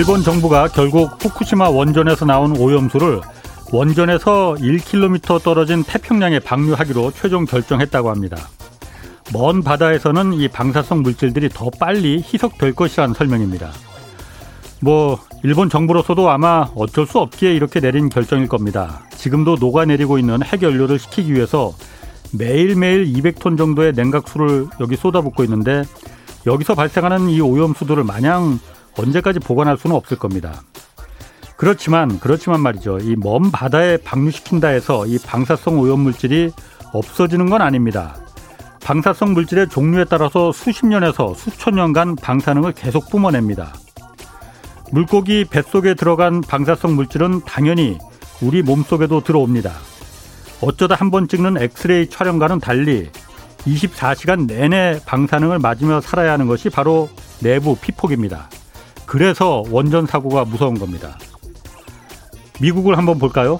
일본 정부가 결국 후쿠시마 원전에서 나온 오염수를 원전에서 1km 떨어진 태평양에 방류하기로 최종 결정했다고 합니다. 먼 바다에서는 이 방사성 물질들이 더 빨리 희석될 것이라는 설명입니다. 뭐 일본 정부로서도 아마 어쩔 수 없기에 이렇게 내린 결정일 겁니다. 지금도 녹아내리고 있는 핵연료를 식히기 위해서 매일매일 200톤 정도의 냉각수를 여기 쏟아붓고 있는데 여기서 발생하는 이 오염수들을 마냥 언제까지 보관할 수는 없을 겁니다. 그렇지만 그렇지만 말이죠. 이 먼 바다에 방류시킨다 해서 이 방사성 오염물질이 없어지는 건 아닙니다. 방사성 물질의 종류에 따라서 수십 년에서 수천 년간 방사능을 계속 뿜어냅니다. 물고기 뱃속에 들어간 방사성 물질은 당연히 우리 몸속에도 들어옵니다. 어쩌다 한 번 찍는 엑스레이 촬영과는 달리 24시간 내내 방사능을 맞으며 살아야 하는 것이 바로 내부 피폭입니다. 그래서 원전 사고가 무서운 겁니다. 미국을 한번 볼까요?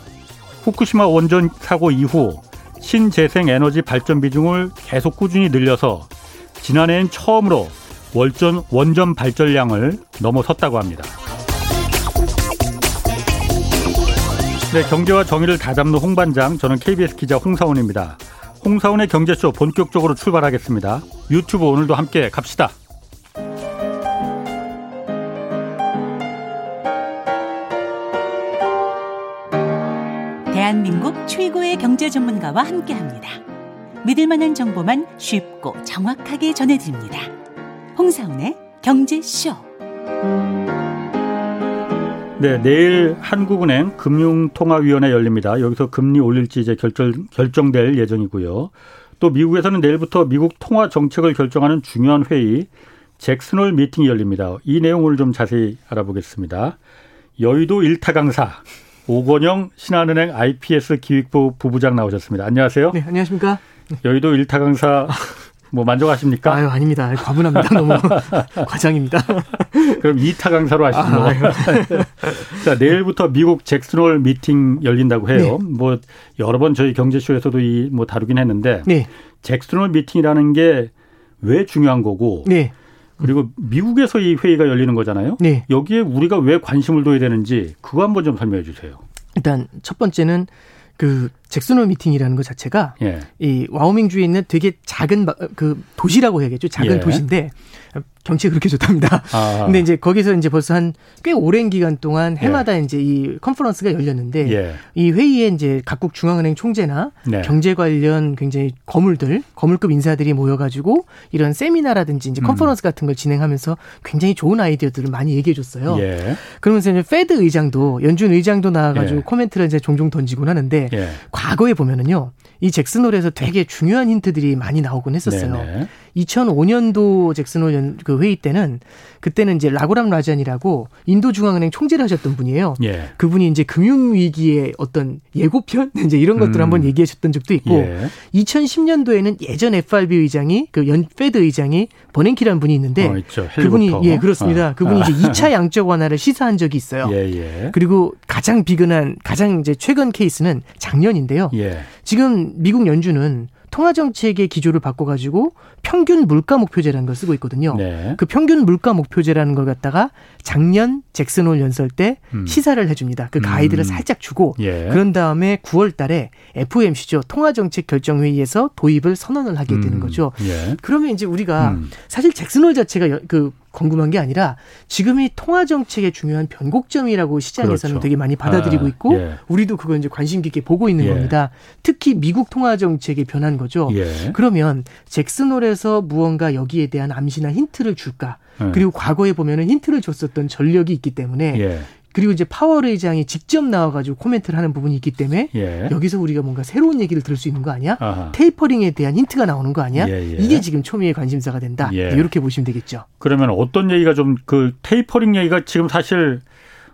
후쿠시마 원전 사고 이후 신재생 에너지 발전 비중을 계속 꾸준히 늘려서 지난해엔 처음으로 월전 원전 발전량을 넘어섰다고 합니다. 네, 경제와 정의를 다잡는 홍반장, 저는 KBS 기자 홍사원입니다. 홍사원의 경제쇼 본격적으로 출발하겠습니다. 유튜브 오늘도 함께 갑시다. 대한민국 최고의 경제 전문가와 함께 합니다. 믿을 만한 정보만 쉽고 정확하게 전해드립니다. 홍사운의 경제쇼. 네, 내일 한국은행 금융통화위원회 열립니다. 여기서 금리 올릴지 이제 결정, 결정될 예정이고요. 또 미국에서는 내일부터 미국 통화 정책을 결정하는 중요한 회의 잭슨홀 미팅이 열립니다. 이 내용을 좀 자세히 알아보겠습니다. 여의도 일타 강사 오건영 신한은행 IPS 기획부 부부장 나오셨습니다. 안녕하세요. 네, 안녕하십니까? 여의도 일타 강사 뭐 만족하십니까? 아유, 아닙니다. 과분합니다. 너무 과장입니다. 그럼 이타 강사로 하시죠. 아, 자, 내일부터 미국 잭슨홀 미팅 열린다고 해요. 네. 뭐 여러 번 저희 경제쇼에서도 이 뭐 다루긴 했는데 네. 잭슨홀 미팅이라는 게 왜 중요한 거고 네. 그리고 미국에서 이 회의가 열리는 거잖아요. 네. 여기에 우리가 왜 관심을 둬야 되는지 그거 한번 좀 설명해 주세요. 일단 첫 번째는 그 잭슨홀 미팅이라는 것 자체가 예. 이 와이오밍 주에 있는 되게 작은 그 도시라고 해야겠죠. 작은 예. 도시인데 경치가 그렇게 좋답니다. 아. 근데 이제 거기서 이제 벌써 한 꽤 오랜 기간 동안 해마다 예. 이제 이 컨퍼런스가 열렸는데 예. 이 회의에 이제 각국 중앙은행 총재나 네. 경제 관련 굉장히 거물들, 거물급 인사들이 모여가지고 이런 세미나라든지 이제 음. 컨퍼런스 음. 같은 걸 진행하면서 굉장히 좋은 아이디어들을 많이 얘기해 줬어요. 예. 그러면서 이제 Fed 의장도 연준 의장도 나와가지고 예. 코멘트를 이제 종종 던지곤 하는데 예. 과거에 보면은요. 이 잭슨 홀에서 되게 중요한 힌트들이 많이 나오곤 했었어요. 네네. 2005년도 잭슨 홀 그 회의 때는 그때는 이제 라구람 라잔이라고 인도 중앙은행 총재를 하셨던 분이에요. 예. 그분이 이제 금융 위기의 어떤 예고편 이제 이런 것들을 음. 한번 얘기하셨던 적도 있고 예. 2010년도에는 예전 FRB 의장이 그연 Fed 의장이 버냉키라는 분이 있는데 어, 그분이 예 그렇습니다. 어. 그분이 아. 이제 2차 양적 완화를 시사한 적이 있어요. 예, 예. 그리고 가장 비근한 가장 이제 최근 케이스는 작년인데요. 예. 지금 미국 연준은 통화 정책의 기조를 바꿔가지고 평균 물가 목표제라는 걸 쓰고 있거든요. 네. 그 평균 물가 목표제라는 걸 갖다가 작년 잭슨홀 연설 때 음. 시사를 해줍니다. 그 가이드를 음. 살짝 주고 예. 그런 다음에 9월 달에 FOMC죠 통화 정책 결정 회의에서 도입을 선언을 하게 되는 음. 거죠. 예. 그러면 이제 우리가 음. 사실 잭슨홀 자체가 그 궁금한 게 아니라 지금이 통화 정책의 중요한 변곡점이라고 시장에서는 그렇죠. 되게 많이 받아들이고 아, 있고 예. 우리도 그걸 이제 관심 깊게 보고 있는 예. 겁니다. 특히 미국 통화 정책의 변한 거죠. 예. 그러면 잭슨홀에서 무언가 여기에 대한 암시나 힌트를 줄까? 예. 그리고 과거에 보면은 힌트를 줬었던 전력이 있기 때문에 예. 그리고 이제 파월 의장이 직접 나와가지고 코멘트를 하는 부분이 있기 때문에 예. 여기서 우리가 뭔가 새로운 얘기를 들을 수 있는 거 아니야? 아하. 테이퍼링에 대한 힌트가 나오는 거 아니야? 예, 예. 이게 지금 초미의 관심사가 된다. 예. 이렇게 보시면 되겠죠. 그러면 어떤 얘기가 좀 그 테이퍼링 얘기가 지금 사실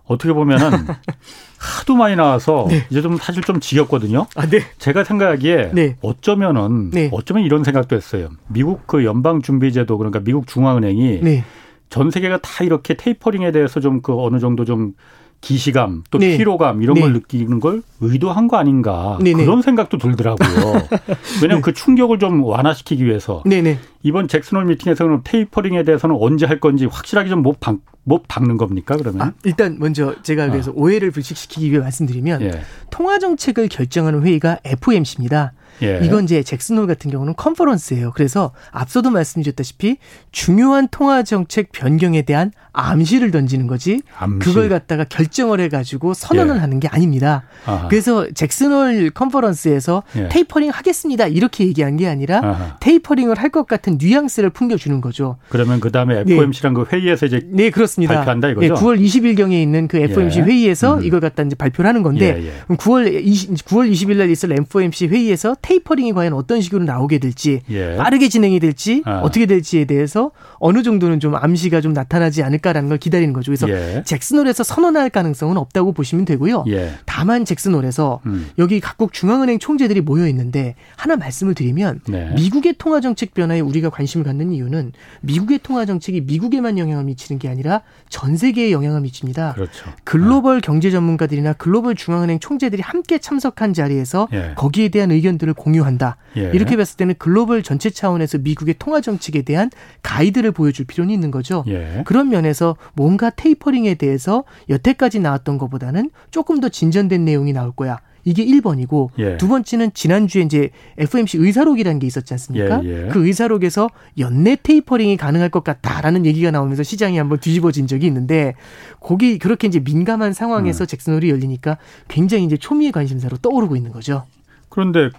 어떻게 보면은 하도 많이 나와서 네. 이제 좀 사실 좀 지겹거든요. 아, 네. 제가 생각하기에 네. 어쩌면은 네. 어쩌면 이런 생각도 했어요. 미국 그 연방 준비제도 그러니까 미국 중앙은행이 네. 전 세계가 다 이렇게 테이퍼링에 대해서 좀 그 어느 정도 좀 기시감 또 네. 피로감 이런 네. 걸 느끼는 걸 의도한 거 아닌가 네네. 그런 생각도 들더라고요. 왜냐하면 네. 그 충격을 좀 완화시키기 위해서 네네. 이번 잭슨홀 미팅에서는 테이퍼링에 대해서는 언제 할 건지 확실하게 좀못 박, 못 박는 겁니까 그러면? 아, 일단 먼저 제가 그래서 아. 오해를 불식시키기 위해 말씀드리면 예. 통화 정책을 결정하는 회의가 FOMC입니다. 예. 이건 이제 잭슨홀 같은 경우는 컨퍼런스예요. 그래서 앞서도 말씀드렸다시피 중요한 통화 정책 변경에 대한 암시를 던지는 거지 암시. 그걸 갖다가 결정을 해가지고 선언을 예. 하는 게 아닙니다. 아하. 그래서 잭슨홀 컨퍼런스에서 예. 테이퍼링 하겠습니다 이렇게 얘기한 게 아니라 아하. 테이퍼링을 할 것 같은 뉘앙스를 풍겨주는 거죠. 그러면 그 다음에 FOMC란 네. 그 회의에서 이제 네 그렇습니다. 발표한다 이거죠. 네, 9월 20일 경에 있는 그 FOMC 예. 회의에서 음. 이걸 갖다 이제 발표를 하는 건데 예, 예. 9월 20, 9월 20일 날 있을 FOMC 회의에서 테이퍼링이 과연 어떤 식으로 나오게 될지 예. 빠르게 진행이 될지 아. 어떻게 될지에 대해서 어느 정도는 좀 암시가 좀 나타나지 않을까라는 걸 기다리는 거죠. 그래서 예. 잭슨 홀에서 선언할 가능성은 없다고 보시면 되고요. 예. 다만 잭슨 홀에서 음. 여기 각국 중앙은행 총재들이 모여 있는데 하나 말씀을 드리면 네. 미국의 통화 정책 변화에 우리가 관심을 갖는 이유는 미국의 통화 정책이 미국에만 영향을 미치는 게 아니라 전 세계에 영향을 미칩니다. 그렇죠. 글로벌 경제 전문가들이나 글로벌 중앙은행 총재들이 함께 참석한 자리에서 예. 거기에 대한 의견들을 공유한다. 예. 이렇게 봤을 때는 글로벌 전체 차원에서 미국의 통화 정책에 대한 가이드를 보여줄 필요는 있는 거죠. 예. 그런 면에서 뭔가 테이퍼링에 대해서 여태까지 나왔던 것보다는 조금 더 진전된 내용이 나올 거야. 이게 1번이고 예. 두 번째는 지난주에 이제 FMC 의사록이라는 게 있었지 않습니까? 예, 예. 그 의사록에서 연내 테이퍼링이 가능할 것 같다라는 얘기가 나오면서 시장이 한번 뒤집어진 적이 있는데 거기 그렇게 이제 민감한 상황에서 음. 잭슨홀이 열리니까 굉장히 이제 초미의 관심사로 떠오르고 있는 거죠. 그런데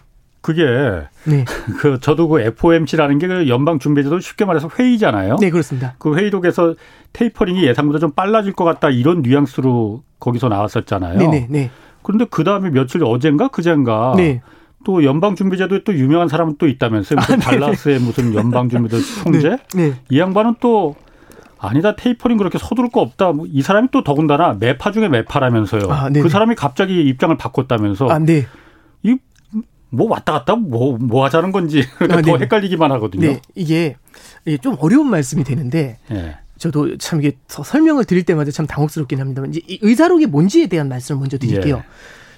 그게 네. 그 저도 그 FOMC라는 게 그 연방 준비제도 쉽게 말해서 회의잖아요. 네, 그렇습니다. 그 회의록에서 테이퍼링이 예상보다 좀 빨라질 것 같다 이런 뉘앙스로 거기서 나왔었잖아요. 네, 네, 네. 그런데 그 다음에 며칠 어젠가 그젠가 네. 또 연방준비제도에 또 유명한 사람은 또 있다면서요. 아, 네, 네. 달라스의 무슨 연방준비제도 총재? 이 양반은 또 아니다 테이퍼링 그렇게 서두를 거 없다. 뭐 이 사람이 또 더군다나 매파 중에 매파라면서요. 아, 그 사람이 갑자기 입장을 바꿨다면서. 아, 네. 이뭐 왔다 갔다 뭐, 뭐 하자는 건지 그러니까 아, 더 헷갈리기만 하거든요. 네. 이게, 좀 어려운 말씀이 되는데 네. 저도 참 이게 설명을 드릴 때마다 참 당혹스럽긴 합니다만 이제 이 의사록이 뭔지에 대한 말씀을 먼저 드릴게요. 예.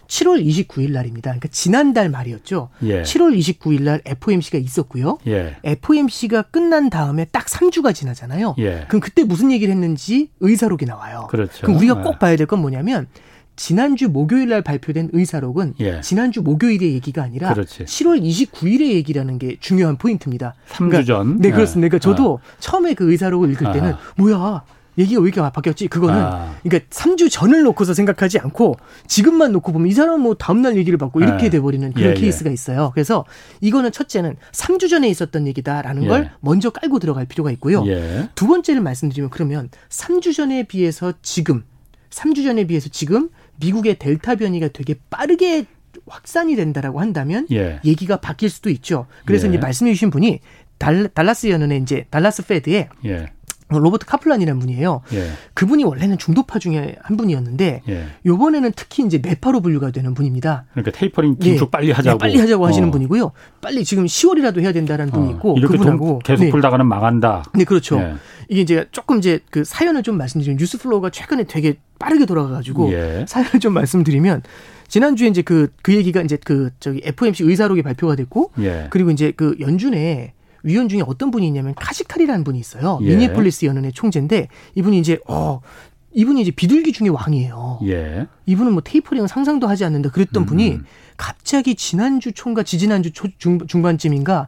7월 29일 날입니다. 그러니까 지난달 말이었죠. 예. 7월 29일 날 FOMC가 있었고요. 예. FOMC가 끝난 다음에 딱 3주가 지나잖아요. 예. 그럼 그때 무슨 얘기를 했는지 의사록이 나와요. 그렇죠. 그럼 우리가 꼭 예. 봐야 될 건 뭐냐면 지난주 목요일 날 발표된 의사록은 예. 지난주 목요일의 얘기가 아니라 그렇지. 7월 29일의 얘기라는 게 중요한 포인트입니다. 3주 그러니까, 전. 네, 그렇습니다. 그러니까 저도 아. 처음에 그 의사록을 읽을 때는 아. 뭐야 얘기가 왜 이렇게 바뀌었지? 그거는 아. 그러니까 3주 전을 놓고서 생각하지 않고 지금만 놓고 보면 이 사람은 뭐 다음날 얘기를 받고 이렇게 예. 돼버리는 그런 예, 예. 케이스가 있어요. 그래서 이거는 첫째는 3주 전에 있었던 얘기다라는 걸 예. 먼저 깔고 들어갈 필요가 있고요. 예. 두 번째를 말씀드리면 그러면 3주 전에 비해서 지금 3주 전에 비해서 지금 미국의 델타 변이가 되게 빠르게 확산이 된다라고 한다면 예. 얘기가 바뀔 수도 있죠. 그래서 예. 이제 말씀해 주신 분이 달, 달라스 연은의 이제 달라스 Fed의 예. 로버트 카플란이라는 분이에요. 예. 그분이 원래는 중도파 중에 한 분이었는데 예. 요번에는 특히 이제 매파로 분류가 되는 분입니다. 그러니까 테이퍼링 긴축 네. 빨리 하자고. 네, 빨리 하자고 어. 하시는 분이고요. 빨리 지금 10월이라도 해야 된다는 분이 어. 있고 이렇게 그분하고 계속 네. 풀다가는 망한다. 네, 그렇죠. 예. 이게 이제 조금 이제 그 사연을 좀 말씀드리면 news flow가 최근에 되게 빠르게 돌아가 가지고 예. 사연을 좀 말씀드리면 지난주에 이제 그, 그 얘기가 이제 그 저기 FOMC 의사록이 발표가 됐고 예. 그리고 이제 그 연준에 위원 중에 어떤 분이 있냐면 카시칼이라는 분이 있어요. 예. 미니애폴리스 연은의 총재인데 이분이 이제 어 이분이 이제 비둘기 중에 왕이에요. 예. 이분은 뭐 테이퍼링은 상상도 하지 않는다 그랬던 음. 분이 갑자기 지난주 총과 지지난주 초, 중, 중반쯤인가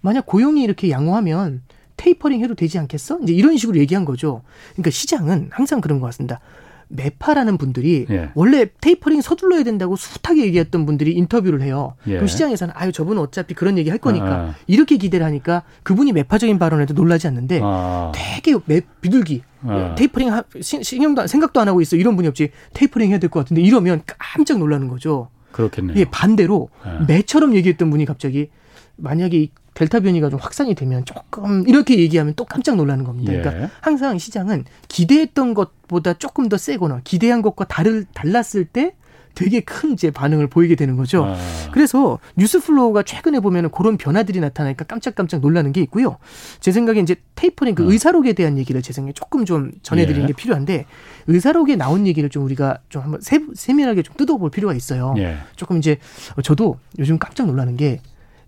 만약 고용이 이렇게 양호하면 테이퍼링 해도 되지 않겠어? 이제 이런 식으로 얘기한 거죠. 그러니까 시장은 항상 그런 것 같습니다. 매파라는 분들이 예. 원래 테이퍼링 서둘러야 된다고 숱하게 얘기했던 분들이 인터뷰를 해요. 예. 그럼 시장에서는 아유 저분은 어차피 그런 얘기 할 거니까 아. 이렇게 기대를 하니까 그분이 매파적인 발언에도 놀라지 않는데 아. 되게 매 비둘기 아. 테이퍼링 하, 신경도 생각도 안 하고 있어 이런 분이 없지 테이퍼링 해야 될 것 같은데 이러면 깜짝 놀라는 거죠. 그렇겠네요. 예, 반대로 예. 매처럼 얘기했던 분이 갑자기 만약에 델타 변이가 좀 확산이 되면 조금 이렇게 얘기하면 또 깜짝 놀라는 겁니다. 그러니까 예. 그러니까 항상 시장은 기대했던 것보다 조금 더 세거나 기대한 것과 다를 달랐을 때 되게 큰 이제 반응을 보이게 되는 거죠. 아. 그래서 news flow가 최근에 보면은 그런 변화들이 나타나니까 깜짝깜짝 놀라는 게 있고요. 제 생각에 이제 테이퍼링 그 아. 의사록에 대한 얘기를 제 생각에 조금 좀 전해드리는 예. 게 필요한데 의사록에 나온 얘기를 좀 우리가 좀 한번 세, 세밀하게 좀 뜯어볼 필요가 있어요. 예. 조금 이제 저도 요즘 깜짝 놀라는 게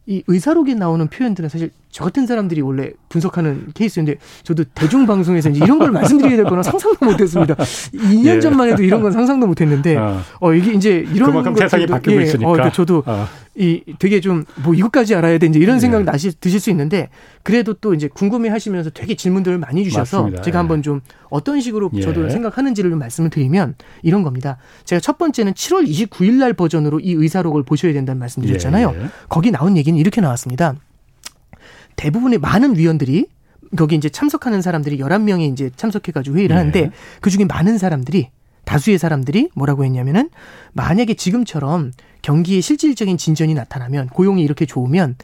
이 의사록에 나오는 표현들은 사실 저 같은 사람들이 원래 분석하는 케이스인데 저도 대중방송에서 이제 이런 걸 말씀드리게 될 거는 상상도 못했습니다. 2년 예. 전만 해도 이런 건 상상도 못했는데 어, 어 이게 이제 이런 그만큼 세상이 바뀌고 예, 있으니까. 어, 그러니까 저도 어. 이 되게 좀 뭐 이것까지 알아야 돼 이제 이런 생각 예. 나시 드실 수 있는데 그래도 또 이제 궁금해 하시면서 되게 질문들을 많이 주셔서 맞습니다. 제가 한번 좀 어떤 식으로 예. 저도 생각하는지를 좀 말씀을 드리면 이런 겁니다. 제가 첫 번째는 7월 29일 날 버전으로 이 의사록을 보셔야 된다는 말씀 드렸잖아요. 예. 거기 나온 얘기는 이렇게 나왔습니다. 대부분의 많은 위원들이 거기 이제 참석하는 사람들이 11명이 이제 참석해 가지고 회의를 네. 하는데 그 중에 많은 사람들이 다수의 사람들이 뭐라고 했냐면은 만약에 지금처럼 경기에 실질적인 진전이 나타나면 고용이 이렇게 좋으면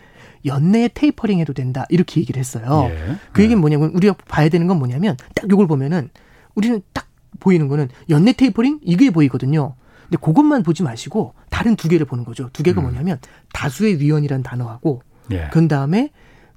연내에 테이퍼링 해도 된다 이렇게 얘기를 했어요. 예. 그 얘기는 뭐냐면 우리가 봐야 되는 건 뭐냐면 딱 요걸 보면은 우리는 딱 보이는 거는 연내 테이퍼링 이게 보이거든요. 근데 그것만 보지 마시고 다른 두 개를 보는 거죠. 두 개가 음. 뭐냐면 다수의 위원이란 단어하고 예. 그 다음에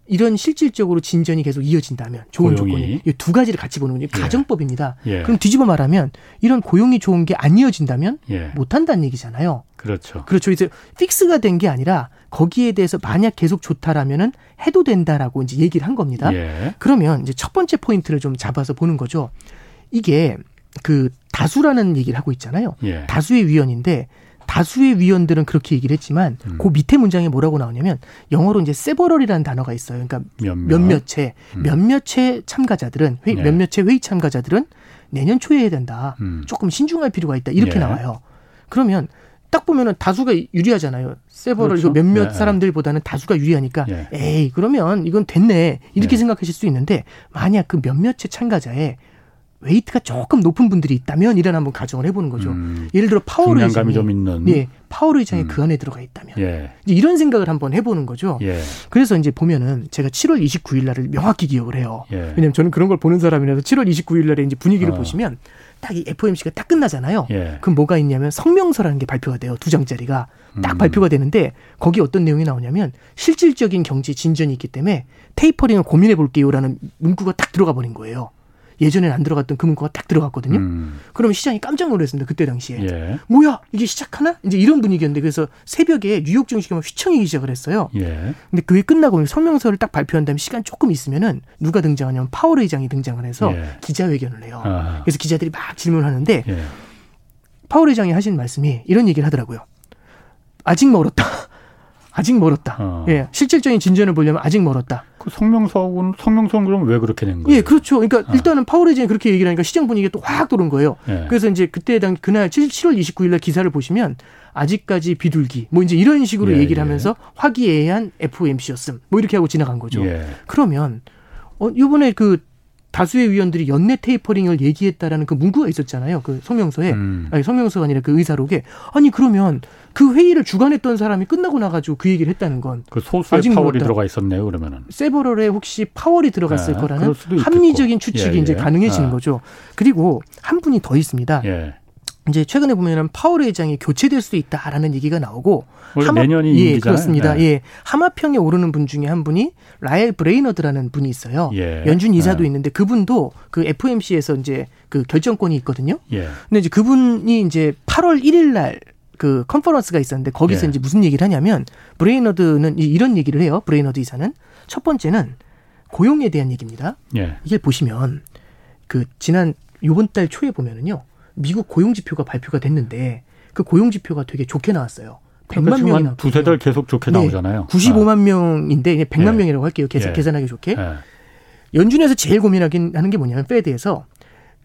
이런 실질적으로 진전이 계속 이어진다면 좋은 고용이. 조건이 이 두 가지를 같이 보는 게 예. 가정법입니다. 예. 그럼 뒤집어 말하면 이런 고용이 좋은 게 안 이어진다면 예. 못 한다는 얘기잖아요. 그렇죠. 그렇죠. 이제 fix가 된 게 아니라 거기에 대해서 만약 계속 좋다라면은 해도 된다라고 이제 얘기를 한 겁니다. 예. 그러면 이제 첫 번째 포인트를 좀 잡아서 보는 거죠. 이게 그 다수라는 얘기를 하고 있잖아요. 예. 다수의 위원인데 다수의 위원들은 그렇게 얘기를 했지만 음. 그 밑에 문장에 뭐라고 나오냐면 영어로 이제 세버럴이라는 단어가 있어요. 그러니까 몇몇, 몇몇의 음. 몇몇의 참가자들은 회의, 네. 몇몇의 회의 참가자들은 내년 초에 해야 된다. 음. 조금 신중할 필요가 있다. 이렇게 네. 나와요. 그러면 딱 보면은 다수가 유리하잖아요. 세버럴 그렇죠. 몇몇 네. 사람들보다는 다수가 유리하니까 네. 에이 그러면 이건 됐네 이렇게 네. 생각하실 수 있는데 만약 그 몇몇의 참가자에 웨이트가 조금 높은 분들이 있다면 이런 한번 가정을 해보는 거죠. 음, 예를 들어 파월 의장이 좀 있는. 예, 파월 의장이 음. 그 안에 들어가 있다면 예. 이런 생각을 한번 해보는 거죠. 예. 그래서 이제 보면은 제가 7월 29일 날을 명확히 기억을 해요. 예. 왜냐하면 저는 그런 걸 보는 사람이라서 7월 29일 날에 이제 분위기를 어. 보시면 딱 이 FOMC가 딱 끝나잖아요. 예. 그럼 뭐가 있냐면 성명서라는 게 발표가 돼요. 두 장짜리가 딱 음. 발표가 되는데 거기 어떤 내용이 나오냐면 실질적인 경제 진전이 있기 때문에 테이퍼링을 고민해 볼게요라는 문구가 딱 들어가 버린 거예요. 예전에는 안 들어갔던 그 문구가 딱 들어갔거든요. 음. 그러면 시장이 깜짝 놀랐습니다. 그때 당시에. 예. 뭐야 이게 시작하나? 이제 이런 분위기였는데 그래서 새벽에 뉴욕 증시가 휘청이기 시작을 했어요. 예. 근데 그게 끝나고 성명서를 딱 발표한 다음에 시간 조금 있으면은 누가 등장하냐면 파월 의장이 등장을 해서 예. 기자회견을 해요. 아. 그래서 기자들이 막 질문하는데 예. 파월 의장이 하신 말씀이 이런 얘기를 하더라고요. 아직 멀었다. 아직 멀었다. 어. 예, 실질적인 진전을 보려면 아직 멀었다. 그 성명서는 성명서는 그럼 왜 그렇게 된 거예요? 예, 그렇죠. 그러니까 어. 일단은 파월에이전이 그렇게 얘기를 하니까 시장 분위기가 또 확 도는 거예요. 예. 그래서 이제 그때 당 그날 7월 29일 날 기사를 보시면 아직까지 비둘기 뭐 이제 이런 식으로 예, 얘기를 예. 하면서 화기애애한 FOMC였음 뭐 이렇게 하고 지나간 거죠. 예. 그러면 어 이번에 그 다수의 위원들이 연내 테이퍼링을 얘기했다라는 그 문구가 있었잖아요. 그 성명서에 음. 아니 성명서가 아니라 그 의사록에 아니 그러면 그 회의를 주관했던 사람이 끝나고 나가지고 그 얘기를 했다는 건 그 소수의 파월이 들어가 있었네요. 그러면은 several에 혹시 파월이 들어갔을 네, 거라는 합리적인 추측이 예, 예. 이제 가능해지는 아. 거죠. 그리고 한 분이 더 있습니다. 예. 이제 최근에 보면은 파월 회장이 교체될 수 있다라는 얘기가 나오고 하마, 내년이 예. 그렇습니다. 네. 예 하마평에 오르는 분 중에 한 분이 라엘 브레이너드라는 분이 있어요. 예. 연준 이사도 예. 있는데 그분도 그 FOMC에서 이제 그 결정권이 있거든요. 예. 근데 이제 그분이 이제 8월 1일 날 그 컨퍼런스가 있었는데 거기서 예. 이제 무슨 얘기를 하냐면 브레이너드는 이런 얘기를 해요. 브레이너드 이사는 첫 번째는 고용에 대한 얘기입니다. 예. 이게 보시면 그 지난 요번 달 초에 보면은요. 미국 고용 지표가 발표가 됐는데 그 고용 지표가 되게 좋게 나왔어요. 100만 명이 나 두세 달 계속 좋게 네, 나오잖아요. 95만 아. 명인데 100만 예. 명이라고 할게요. 계산, 예. 계산하기 좋게. 예. 연준에서 제일 고민하긴 하는 게 뭐냐면 Fed에서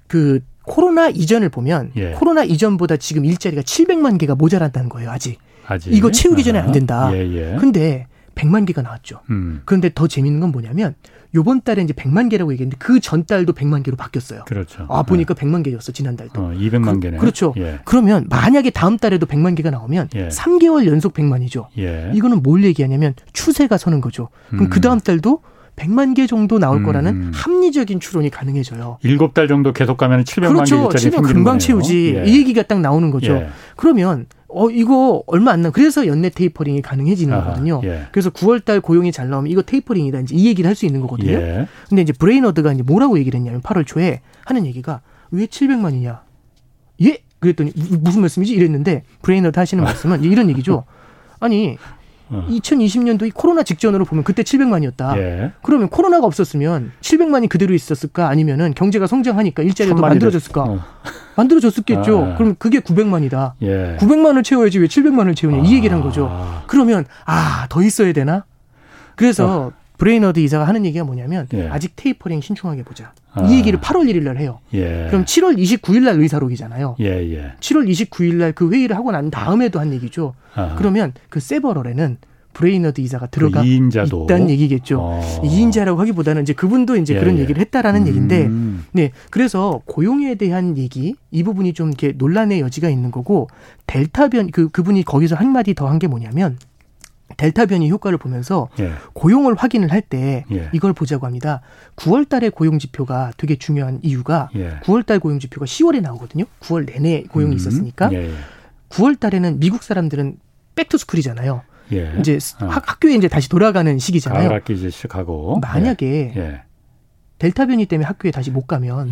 그 코로나 이전을 보면 예. 코로나 이전보다 지금 일자리가 700만 개가 모자란다는 거예요. 아직. 아직? 이거 채우기 전에 안 된다. 예, 예. 근데 100만 개가 나왔죠. 음. 그런데 더 재밌는 건 뭐냐면 요번 달에 이제 100만 개라고 얘기했는데 그 전 달도 100만 개로 바뀌었어요. 그렇죠. 아, 보니까 네. 100만 개였어, 지난달도. 어, 200만 그, 개네. 그렇죠. 예. 그러면 만약에 다음 달에도 100만 개가 나오면 예. 3개월 연속 100만이죠. 예. 이거는 뭘 얘기하냐면 추세가 서는 거죠. 그럼 그 음. 그 다음 달도 100만 개 정도 나올 음. 거라는 합리적인 추론이 가능해져요. 7달 정도 계속 가면 700만 그렇죠. 개짜리 700 금방 채우지. 예. 이 얘기가 딱 나오는 거죠. 예. 그러면 어 이거 얼마 안 나. 그래서 연내 테이퍼링이 가능해지는 아, 거거든요. 예. 그래서 9월 달 고용이 잘 나오면 이거 테이퍼링이다. 이제 이 얘기를 할 수 있는 거거든요. 예. 근데 이제 브레이너드가 이제 뭐라고 얘기를 했냐면 8월 초에 하는 얘기가 왜 700만이냐? 예? 그랬더니 무슨 말씀이지? 이랬는데 브레이너드 하시는 말씀은 이런 얘기죠. 아니 어. 2020년도 이 코로나 직전으로 보면 그때 700만이었다. 예. 그러면 코로나가 없었으면 700만이 그대로 있었을까? 아니면은 경제가 성장하니까 일자리가 더 만들어졌을까? 어. 만들어졌었겠죠. 아, 그럼 그게 900만이다. 예. 900만을 채워야지 왜 700만을 채우냐. 아. 이 얘기를 한 거죠. 그러면 아, 더 있어야 되나? 그래서 어. 브레이너드 이사가 하는 얘기가 뭐냐면 예. 아직 테이퍼링 신중하게 보자. 아. 이 얘기를 8월 1일 날 해요. 예. 그럼 7월 29일 날 의사록이잖아요. 예, 예. 7월 29일 날 그 회의를 하고 난 다음에도 한 얘기죠. 아. 그러면 그 several에는 브레이너드 이사가 들어가 그 있다는 얘기겠죠. 어. 2인자라고 하기보다는 이제 그분도 이제 예, 그런 예. 얘기를 했다라는 음. 얘기인데, 네. 그래서 고용에 대한 얘기 이 부분이 좀 이렇게 논란의 여지가 있는 거고 델타 변 그 그분이 거기서 한 마디 더 한 게 뭐냐면 델타 변이 효과를 보면서 예. 고용을 확인을 할때 예. 이걸 보자고 합니다. 9월 달에 고용 지표가 되게 중요한 이유가 예. 9월 달 고용 지표가 10월에 나오거든요. 9월 내내 고용이 음. 있었으니까. 9월 예. 달에는 미국 사람들은 백투스쿨이잖아요. 예. 이제 어. 학, 교에 이제 다시 돌아가는 시기잖아요. 가을 학기 이제 시작하고. 만약에 예. 델타 변이 때문에 학교에 다시 못 가면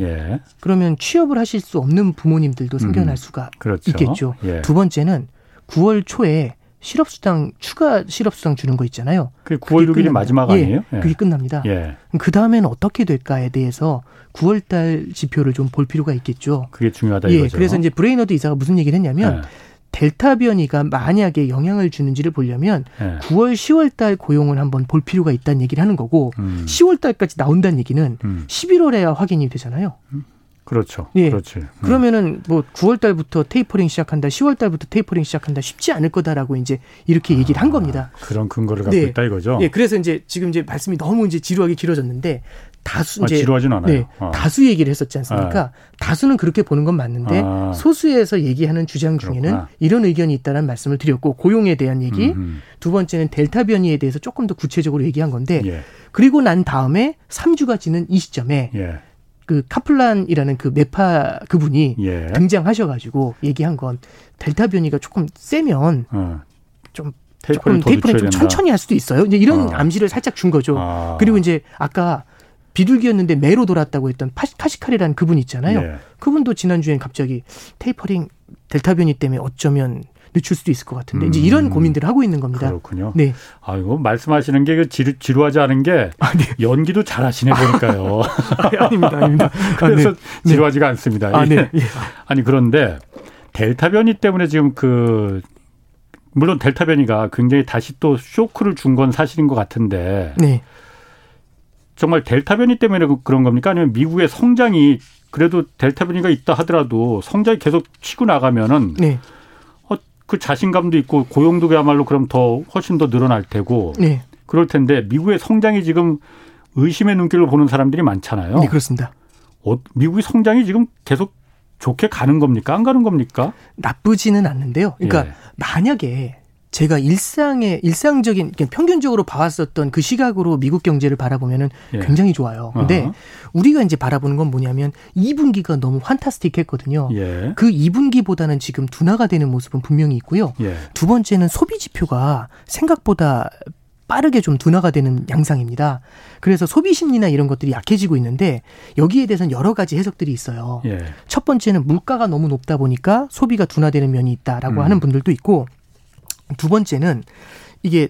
그러면 취업을 하실 수 없는 부모님들도 생겨날 음. 수가 그렇죠. 있겠죠. 두 번째는 9월 초에 실업수당 추가 실업수당 주는 거 있잖아요. 그 9월 6일이 끝납니다. 마지막 아니에요? 예, 그게 끝납니다. 예. 그 다음에는 어떻게 될까에 대해서 9월달 지표를 좀 볼 필요가 있겠죠. 그게 중요하다 예, 이거죠. 그래서 이제 브레이너드 이사가 무슨 얘기를 했냐면 예. 델타 변이가 만약에 영향을 주는지를 보려면 예. 9월, 10월 달 고용을 한번 볼 필요가 있다는 얘기를 하는 거고 음. 10월 달까지 나온다는 얘기는 음. 11월에야 확인이 되잖아요. 음. 그렇죠. 예. 그렇지. 음. 그러면은 뭐 9월 달부터 테이퍼링 시작한다, 10월 달부터 테이퍼링 시작한다 쉽지 않을 거다라고 이제 이렇게 얘기를 한 아, 겁니다. 그런 근거를 갖고 네. 있다 이거죠. 예. 그래서 이제 지금 이제 말씀이 너무 이제 지루하게 길어졌는데 다수 아, 이제 지루하진 않아요. 네, 어. 다수 얘기를 했었지 않습니까? 아. 다수는 그렇게 보는 건 맞는데 아. 소수에서 얘기하는 주장 중에는 그렇구나. 이런 의견이 있다는 말씀을 드렸고 고용에 대한 얘기, 음흠. 두 번째는 델타 변이에 대해서 조금 더 구체적으로 얘기한 건데 예. 그리고 난 다음에 3주가 지는 이 시점에 예. 그 카플란이라는 그 메파 그분이 예. 등장하셔가지고 얘기한 건 델타 변이가 조금 세면 어. 좀 테이프는 테이프는 좀 천천히 할 수도 있어요. 이제 이런 어. 암시를 살짝 준 거죠. 아. 그리고 이제 아까 비둘기였는데 매로 돌았다고 했던 카시칼이라는 그분 있잖아요. 예. 그분도 지난주엔 갑자기 테이퍼링 델타 변이 때문에 어쩌면 늦출 수도 있을 것 같은데 음. 이제 이런 고민들을 하고 있는 겁니다. 그렇군요. 네. 아 이거 말씀하시는 게그 지루, 지루하지 않은 게 아, 네. 연기도 잘하시네 보니까요. 아, 닙니다 아닙니다. 그래서 아, 네. 지루하지가 않습니다. 아, 네. 예. 아니 그런데 델타 변이 때문에 지금 그 물론 델타 변이가 굉장히 다시 또 쇼크를 준 건 사실인 것 같은데. 네. 정말 델타 변이 때문에 그, 그런 겁니까? 아니면 미국의 성장이 그래도 델타 변이가 있다 하더라도 성장이 계속 치고 나가면은 네. 그 자신감도 있고 고용도 그야말로 그럼 더 훨씬 더 늘어날 테고 네. 그럴 텐데 미국의 성장이 지금 의심의 눈길로 보는 사람들이 많잖아요. 네, 그렇습니다. 어, 미국의 성장이 지금 계속 좋게 가는 겁니까? 안 가는 겁니까? 나쁘지는 않는데요. 그러니까 예. 만약에 제가 일상의 일상적인 평균적으로 봐왔었던 그 시각으로 미국 경제를 바라보면은 예. 굉장히 좋아요. 근데 어허. 우리가 이제 바라보는 건 뭐냐면 2분기가 너무 환타스틱했거든요. 예. 그 2분기보다는 지금 둔화가 되는 모습은 분명히 있고요. 예. 두 번째는 소비 지표가 생각보다 빠르게 좀 둔화가 되는 양상입니다. 그래서 소비 심리나 이런 것들이 약해지고 있는데 여기에 대해서는 여러 가지 해석들이 있어요. 예. 첫 번째는 물가가 너무 높다 보니까 소비가 둔화되는 면이 있다라고 음. 하는 분들도 있고 두 번째는 이게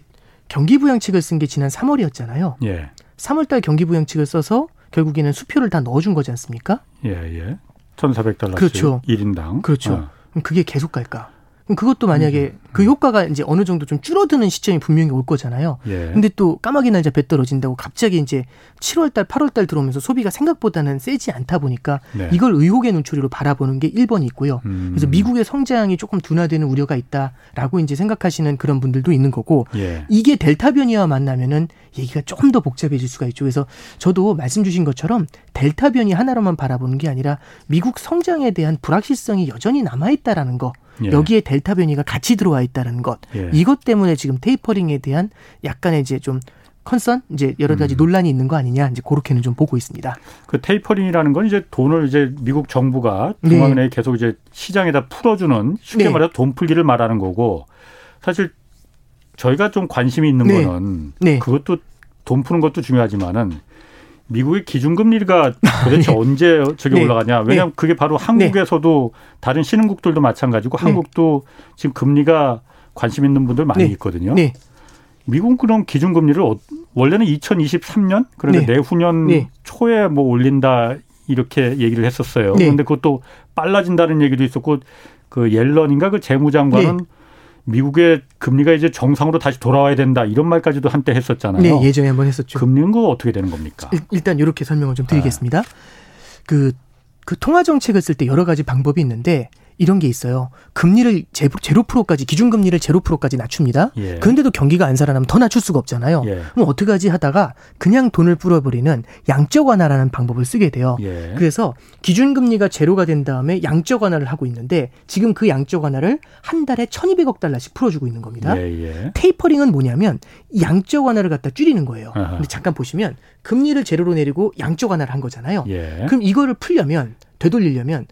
경기부양책을 쓴 게 지난 3월이었잖아요. 예. 3월달 경기부양책을 써서 결국에는 수표를 다 넣어준 거지 않습니까? 예, 예. 1,400달러씩 그렇죠. 1인당. 그렇죠. 어. 그럼 그게 계속 갈까? 그것도 만약에 음. 그 효과가 이제 어느 정도 좀 줄어드는 시점이 분명히 올 거잖아요. 예. 근데 또 까마귀 날짜 배 떨어진다고 갑자기 이제 7월 달, 8월 달 들어오면서 소비가 생각보다는 세지 않다 보니까 네. 이걸 의혹의 눈초리로 바라보는 게 1번이 있고요. 음. 그래서 미국의 성장이 조금 둔화되는 우려가 있다라고 이제 생각하시는 그런 분들도 있는 거고 예. 이게 델타 변이와 만나면은 얘기가 조금 더 복잡해질 수가 있죠. 그래서 저도 말씀 주신 것처럼 델타 변이 하나로만 바라보는 게 아니라 미국 성장에 대한 불확실성이 여전히 남아 있다라는 거 예. 여기에 델타 변이가 같이 들어와 있다는 것 예. 이것 때문에 지금 테이퍼링에 대한 약간의 이제 좀 컨선 이제 여러 가지 음. 논란이 있는 거 아니냐 이제 그렇게는 좀 보고 있습니다. 그 테이퍼링이라는 건 이제 돈을 이제 미국 정부가 중앙은행에 네. 계속 이제 시장에다 풀어주는 쉽게 네. 말해서 돈 풀기를 말하는 거고 사실 저희가 좀 관심이 있는 네. 거는 네. 그것도 돈 푸는 것도 중요하지만은 미국의 기준금리가 도대체 네. 언제 저기 네. 올라가냐. 왜냐하면 네. 그게 바로 한국에서도 다른 신흥국들도 마찬가지고 한국도 지금 금리가 관심 있는 분들 많이 있거든요. 미국 그럼 기준금리를 어, 원래는 2023년 그러니까 네. 내후년 네. 초에 뭐 올린다 이렇게 얘기를 했었어요. 네. 그런데 그것도 빨라진다는 얘기도 있었고 그 옐런인가 그 재무장관은 네. 미국의 금리가 이제 정상으로 다시 돌아와야 된다 이런 말까지도 한때 했었잖아요. 네, 예전에 한번 했었죠. 금리는 거 어떻게 되는 겁니까? 일 단 이렇게 설명을 좀 드리겠습니다. 그, 그 통화 정책을 쓸 때 여러 가지 방법이 있는데 이런 게 있어요. 금리를 제로 프로까지 기준 금리를 제로 프로까지 낮춥니다. 예. 그런데도 경기가 안 살아나면 더 낮출 수가 없잖아요. 예. 그럼 어떻게 하지 하다가 그냥 돈을 풀어버리는 양적 완화라는 방법을 쓰게 돼요. 예. 그래서 기준 금리가 제로가 된 다음에 양적 완화를 하고 있는데 지금 그 양적 완화를 한 달에 1,200억 달러씩 풀어주고 있는 겁니다. 예, 예. 테이퍼링은 뭐냐면 양적 완화를 갖다 줄이는 거예요. 아하. 근데 잠깐 보시면 금리를 제로로 내리고 양적 완화를 한 거잖아요. 예. 그럼 이거를 풀려면 되돌리려면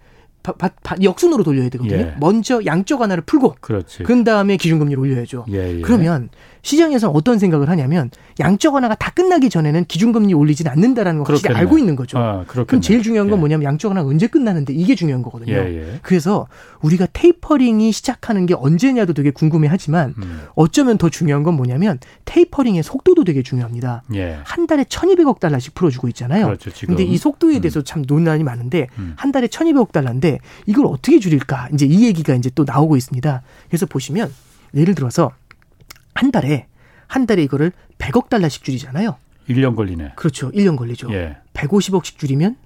바, 바, 역순으로 돌려야 되거든요. 예. 먼저 양적 하나를 풀고 그렇지. 그 다음에 기준금리를 올려야죠. 예, 예. 그러면 시장에서는 어떤 생각을 하냐면 양적 완화가 다 끝나기 전에는 기준금리 올리진 않는다라는 걸 확실히 알고 있는 거죠. 아, 그럼 제일 중요한 건 예. 뭐냐면 양적 완화가 언제 끝나는데 이게 중요한 거거든요. 예, 예. 그래서 우리가 테이퍼링이 시작하는 게 언제냐도 되게 궁금해하지만 음. 어쩌면 더 중요한 건 뭐냐면 테이퍼링의 속도도 되게 중요합니다. 예. 한 달에 1,200억 달러씩 풀어주고 있잖아요. 그렇죠, 지금. 근데 이 속도에 음. 대해서 음. 참 논란이 많은데 음. 한 달에 1,200억 달러인데 이걸 어떻게 줄일까? 이제 이 얘기가 이제 또 나오고 있습니다. 그래서 보시면 예를 들어서 한 달에 한 달에 이거를 100억 달러씩 줄이잖아요. 1년 걸리네. 그렇죠. 1년 걸리죠. 예. 150억씩 줄이면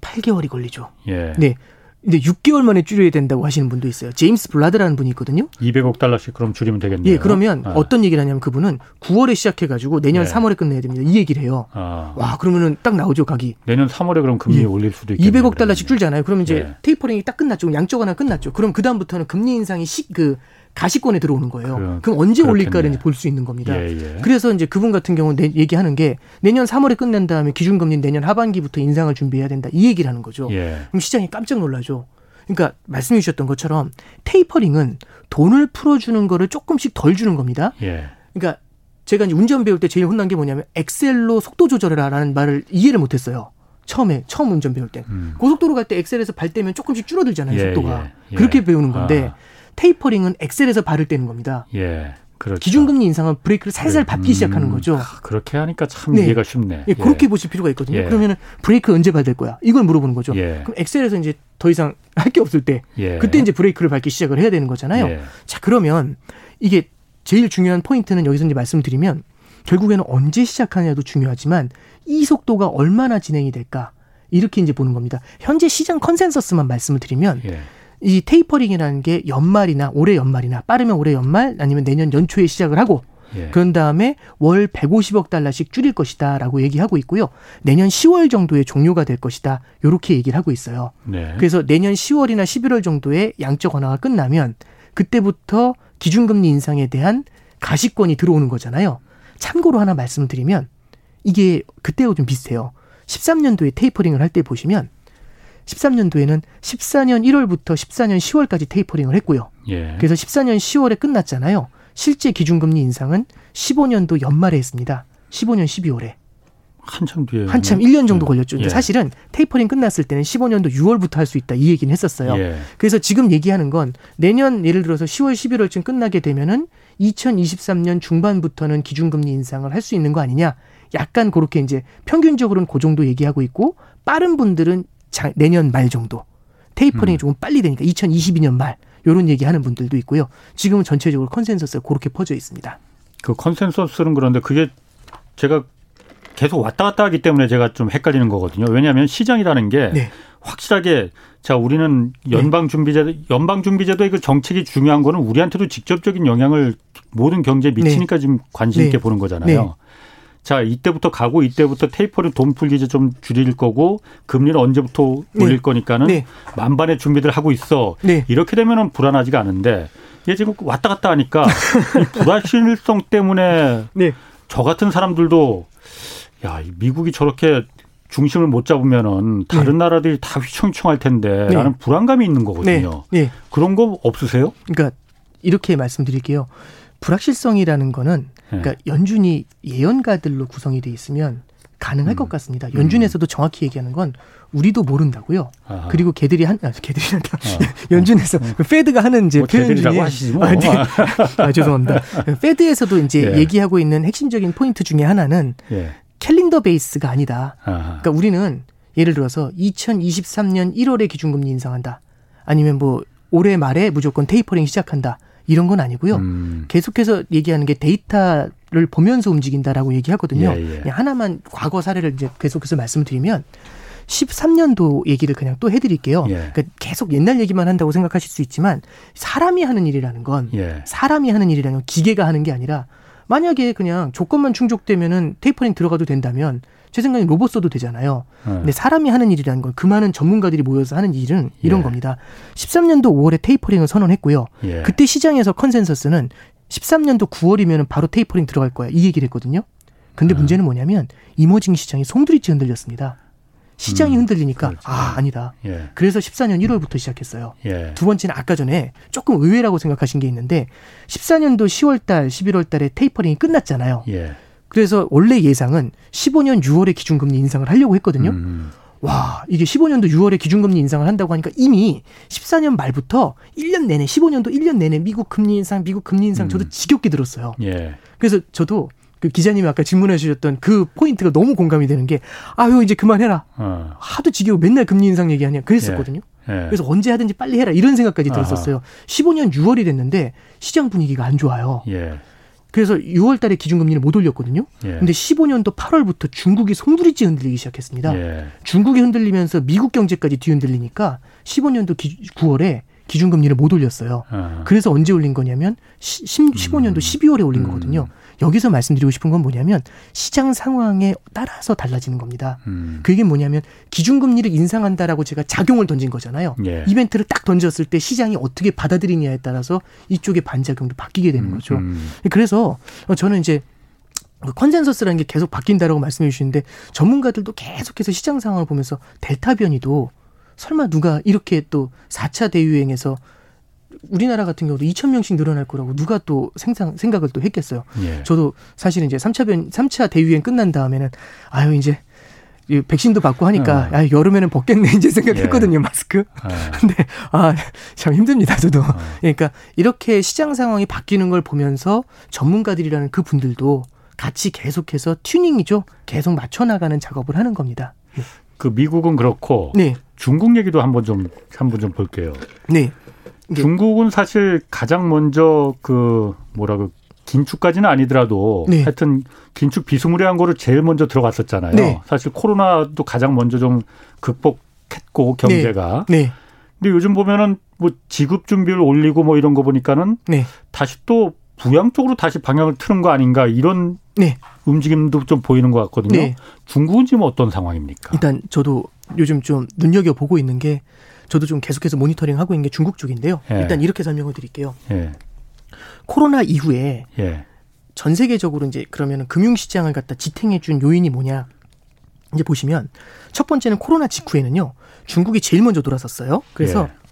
8개월이 걸리죠. 예. 네. 근데 6개월 만에 줄여야 된다고 하시는 분도 있어요. 제임스 블라드라는 분이 있거든요. 200억 달러씩 그럼 줄이면 되겠네요. 예, 그러면 아. 어떤 얘기를 하냐면 그분은 9월에 시작해가지고 내년 네. 3월에 끝내야 됩니다. 이 얘기를 해요. 아. 와, 그러면은 딱 나오죠, 각이. 내년 3월에 그럼 금리 예. 올릴 수도 있겠네요. 200억 달러씩 줄잖아요. 그러면 이제 예. 테이퍼링이 딱 끝났죠. 양쪽 하나 끝났죠. 그럼 그다음부터는 금리 인상이 시, 그 가시권에 들어오는 거예요. 그, 그럼 언제 올릴까를 볼수 있는 겁니다. 예, 예. 그래서 이제 그분 같은 경우는 얘기하는 게 내년 3월에 끝낸 다음에 기준금리 내년 하반기부터 인상을 준비해야 된다. 이 얘기를 하는 거죠. 예. 그럼 시장이 깜짝 놀라죠. 그러니까 말씀해 주셨던 것처럼 테이퍼링은 돈을 풀어주는 거를 조금씩 덜 주는 겁니다. 예. 그러니까 제가 이제 운전 배울 때 제일 혼난 게 뭐냐면 엑셀로 속도 조절해라라는 말을 이해를 못했어요. 처음에 처음 운전 배울 때 음. 고속도로 갈 때 엑셀에서 발 떼면 조금씩 줄어들잖아요 예, 속도가 예, 예. 그렇게 배우는 건데 아. 테이퍼링은 엑셀에서 발을 떼는 겁니다. 예. 그렇죠. 기준금리 인상은 브레이크를 살살 네. 밟기 음, 시작하는 거죠. 그렇게 하니까 참 네. 이해가 쉽네. 예, 그렇게 예. 보실 필요가 있거든요. 예. 그러면 브레이크 언제 밟을 거야? 이걸 물어보는 거죠. 예. 그럼 엑셀에서 이제 더 이상 할 게 없을 때 예. 그때 이제 브레이크를 밟기 시작을 해야 되는 거잖아요. 예. 자, 그러면 이게 제일 중요한 포인트는 여기서 이제 말씀드리면 결국에는 언제 시작하냐도 중요하지만 이 속도가 얼마나 진행이 될까 이렇게 이제 보는 겁니다. 현재 시장 컨센서스만 말씀을 드리면 이 테이퍼링이라는 게 연말이나 올해 연말이나 빠르면 올해 연말 아니면 내년 연초에 시작을 하고 예. 그런 다음에 월 150억 달러씩 줄일 것이다라고 얘기하고 있고요. 내년 10월 정도에 종료가 될 것이다. 요렇게 얘기를 하고 있어요. 네. 그래서 내년 10월이나 11월 정도에 양적 완화가 끝나면 그때부터 기준금리 인상에 대한 가시권이 들어오는 거잖아요. 참고로 하나 말씀을 드리면 이게 그때하고 좀 비슷해요. 13년도에 테이퍼링을 할 때 보시면 13년도에는 14년 1월부터 14년 10월까지 테이퍼링을 했고요. 예. 그래서 14년 10월에 끝났잖아요. 실제 기준금리 인상은 15년도 연말에 했습니다. 15년 12월에. 한참 뒤에. 한참 1년 정도 예. 걸렸죠. 예. 사실은 테이퍼링 끝났을 때는 15년도 6월부터 할 수 있다 이 얘기는 했었어요. 예. 그래서 지금 얘기하는 건 내년 예를 들어서 10월 11월쯤 끝나게 되면은 2023년 중반부터는 기준금리 인상을 할 수 있는 거 아니냐. 약간 그렇게 이제 평균적으로는 그 정도 얘기하고 있고 빠른 분들은 자, 내년 말 정도. 테이퍼링이 음. 조금 빨리 되니까 2022년 말 요런 얘기하는 분들도 있고요. 지금은 전체적으로 컨센서스가 그렇게 퍼져 있습니다. 그 컨센서스는 그런데 그게 제가 계속 왔다 갔다 하기 때문에 제가 좀 헷갈리는 거거든요. 왜냐하면 시장이라는 게 네. 확실하게 자 우리는 연방 준비제도 연방 준비제도의 그 정책이 중요한 거는 우리한테도 직접적인 영향을 모든 경제에 미치니까 네. 지금 관심 있게 네. 보는 거잖아요. 네. 자 이때부터 가고 이때부터 테이퍼를 돈 풀기 좀 줄일 거고 금리는 언제부터 네. 올릴 거니까는 네. 만반의 준비들 하고 있어. 네. 이렇게 되면은 불안하지가 않은데 얘 지금 왔다 갔다 하니까 이 불확실성 때문에 네. 저 같은 사람들도 야, 미국이 저렇게 중심을 못 잡으면은 다른 네. 나라들이 다 휘청휘청할 텐데 라는 네. 불안감이 있는 거거든요. 네. 네. 그런 거 없으세요? 그러니까 이렇게 말씀드릴게요. 불확실성이라는 거는 네. 그러니까 연준이 예언가들로 구성이 돼 있으면 가능할 음. 것 같습니다. 연준에서도 정확히 얘기하는 건 우리도 모른다고요. 아하. 그리고 걔들이 한 아, 걔들이 한다. 어. 연준에서 어. 그 Fed가 하는 이제 뭐 표현 중에 하시지 뭐. 아, 네. 아, 죄송합니다. Fed에서도 이제 예. 얘기하고 있는 핵심적인 포인트 중에 하나는 예. calendar base가 아니다. 아하. 그러니까 우리는 예를 들어서 2023년 1월에 기준금리 인상한다. 아니면 뭐 올해 말에 무조건 테이퍼링 시작한다. 이런 건 아니고요. 음. 계속해서 얘기하는 게 데이터를 보면서 움직인다라고 얘기하거든요. 예, 예. 하나만 과거 사례를 이제 계속해서 말씀드리면 13년도 얘기를 그냥 또 해드릴게요. 예. 그러니까 계속 옛날 얘기만 한다고 생각하실 수 있지만 사람이 하는 일이라는 건 예. 사람이 하는 일이라는 건 기계가 하는 게 아니라 만약에 그냥 조건만 충족되면은 테이퍼링 들어가도 된다면 제 생각엔 로봇 써도 되잖아요. 네. 근데 사람이 하는 일이라는 건 그 많은 전문가들이 모여서 하는 일은 이런 예. 겁니다. 13년도 5월에 테이퍼링을 선언했고요. 예. 그때 시장에서 컨센서스는 13년도 9월이면 바로 테이퍼링 들어갈 거야. 이 얘기를 했거든요. 근데 음. 문제는 뭐냐면 emerging 시장이 송두리째 흔들렸습니다. 시장이 음, 흔들리니까 그렇죠. 아 아니다. 예. 그래서 14년 1월부터 시작했어요. 예. 두 번째는 아까 전에 조금 의외라고 생각하신 게 있는데 14년도 10월달, 11월달에 테이퍼링이 끝났잖아요. 예. 그래서 원래 예상은 15년 6월에 기준금리 인상을 하려고 했거든요. 음. 와, 이게 15년도 6월에 기준금리 인상을 한다고 하니까 이미 14년 말부터 1년 내내, 15년도 1년 내내 미국 금리 인상, 미국 금리 인상 저도 음. 지겹게 들었어요. 예. 그래서 저도 그 기자님이 아까 질문해 주셨던 그 포인트가 너무 공감이 되는 게 아유 이제 그만해라 어. 하도 지겨워 맨날 금리 인상 얘기하냐 그랬었거든요. 예. 예. 그래서 언제 하든지 빨리 해라 이런 생각까지 들었었어요. 아하. 15년 6월이 됐는데 시장 분위기가 안 좋아요. 예. 그래서 6월 달에 기준금리를 못 올렸거든요. 예. 근데 15년도 8월부터 중국이 송두리째 흔들리기 시작했습니다. 예. 중국이 흔들리면서 미국 경제까지 뒤흔들리니까 15년도 기, 9월에 기준금리를 못 올렸어요. 아. 그래서 언제 올린 거냐면 10, 15년도 음. 12월에 올린 음. 거거든요. 여기서 말씀드리고 싶은 건 뭐냐면 시장 상황에 따라서 달라지는 겁니다. 음. 그게 뭐냐면 기준금리를 인상한다라고 제가 작용을 던진 거잖아요. 예. 이벤트를 딱 던졌을 때 시장이 어떻게 받아들이냐에 따라서 이쪽의 반작용도 바뀌게 되는 음, 거죠. 음. 그래서 저는 이제 그 consensus라는 게 계속 바뀐다라고 말씀해 주시는데 전문가들도 계속해서 시장 상황을 보면서 델타 변이도 설마 누가 이렇게 또 4차 대유행에서 우리나라 같은 경우도 2천 명씩 늘어날 거라고 누가 또 생상 생각을 또 했겠어요. 예. 저도 사실 이제 3차 변 3차 대유행 끝난 다음에는 아유 이제 이 백신도 받고 하니까 어. 아 여름에는 벗겠네 이제 생각했거든요 예. 마스크. 어. 근데 아 참 힘듭니다 저도. 어. 그러니까 이렇게 시장 상황이 바뀌는 걸 보면서 전문가들이라는 그 분들도 같이 계속해서 튜닝이죠. 계속 맞춰 나가는 작업을 하는 겁니다. 네. 그 미국은 그렇고 네. 중국 얘기도 한번 좀 한번 좀 볼게요. 네. 중국은 사실 가장 먼저 그 뭐라고 긴축까지는 아니더라도 네. 하여튼 긴축 비스무리한 거를 제일 먼저 들어갔었잖아요. 네. 사실 코로나도 가장 먼저 좀 극복했고 경제가. 네. 네. 근데 요즘 보면은 뭐 지급 준비를 올리고 뭐 이런 거 보니까는 네. 다시 또 부양 쪽으로 다시 방향을 트는 거 아닌가 이런 네. 움직임도 좀 보이는 것 같거든요. 네. 중국은 지금 어떤 상황입니까? 일단 저도 요즘 좀 눈여겨 보고 있는 게 저도 좀 계속해서 모니터링 하고 있는 게 중국 쪽인데요. 예. 일단 이렇게 설명을 드릴게요. 예. 코로나 이후에 예. 전 세계적으로 이제 그러면 금융 시장을 갖다 지탱해 준 요인이 뭐냐? 이제 보시면 첫 번째는 코로나 직후에는요. 중국이 제일 먼저 돌아섰어요. 그래서 예.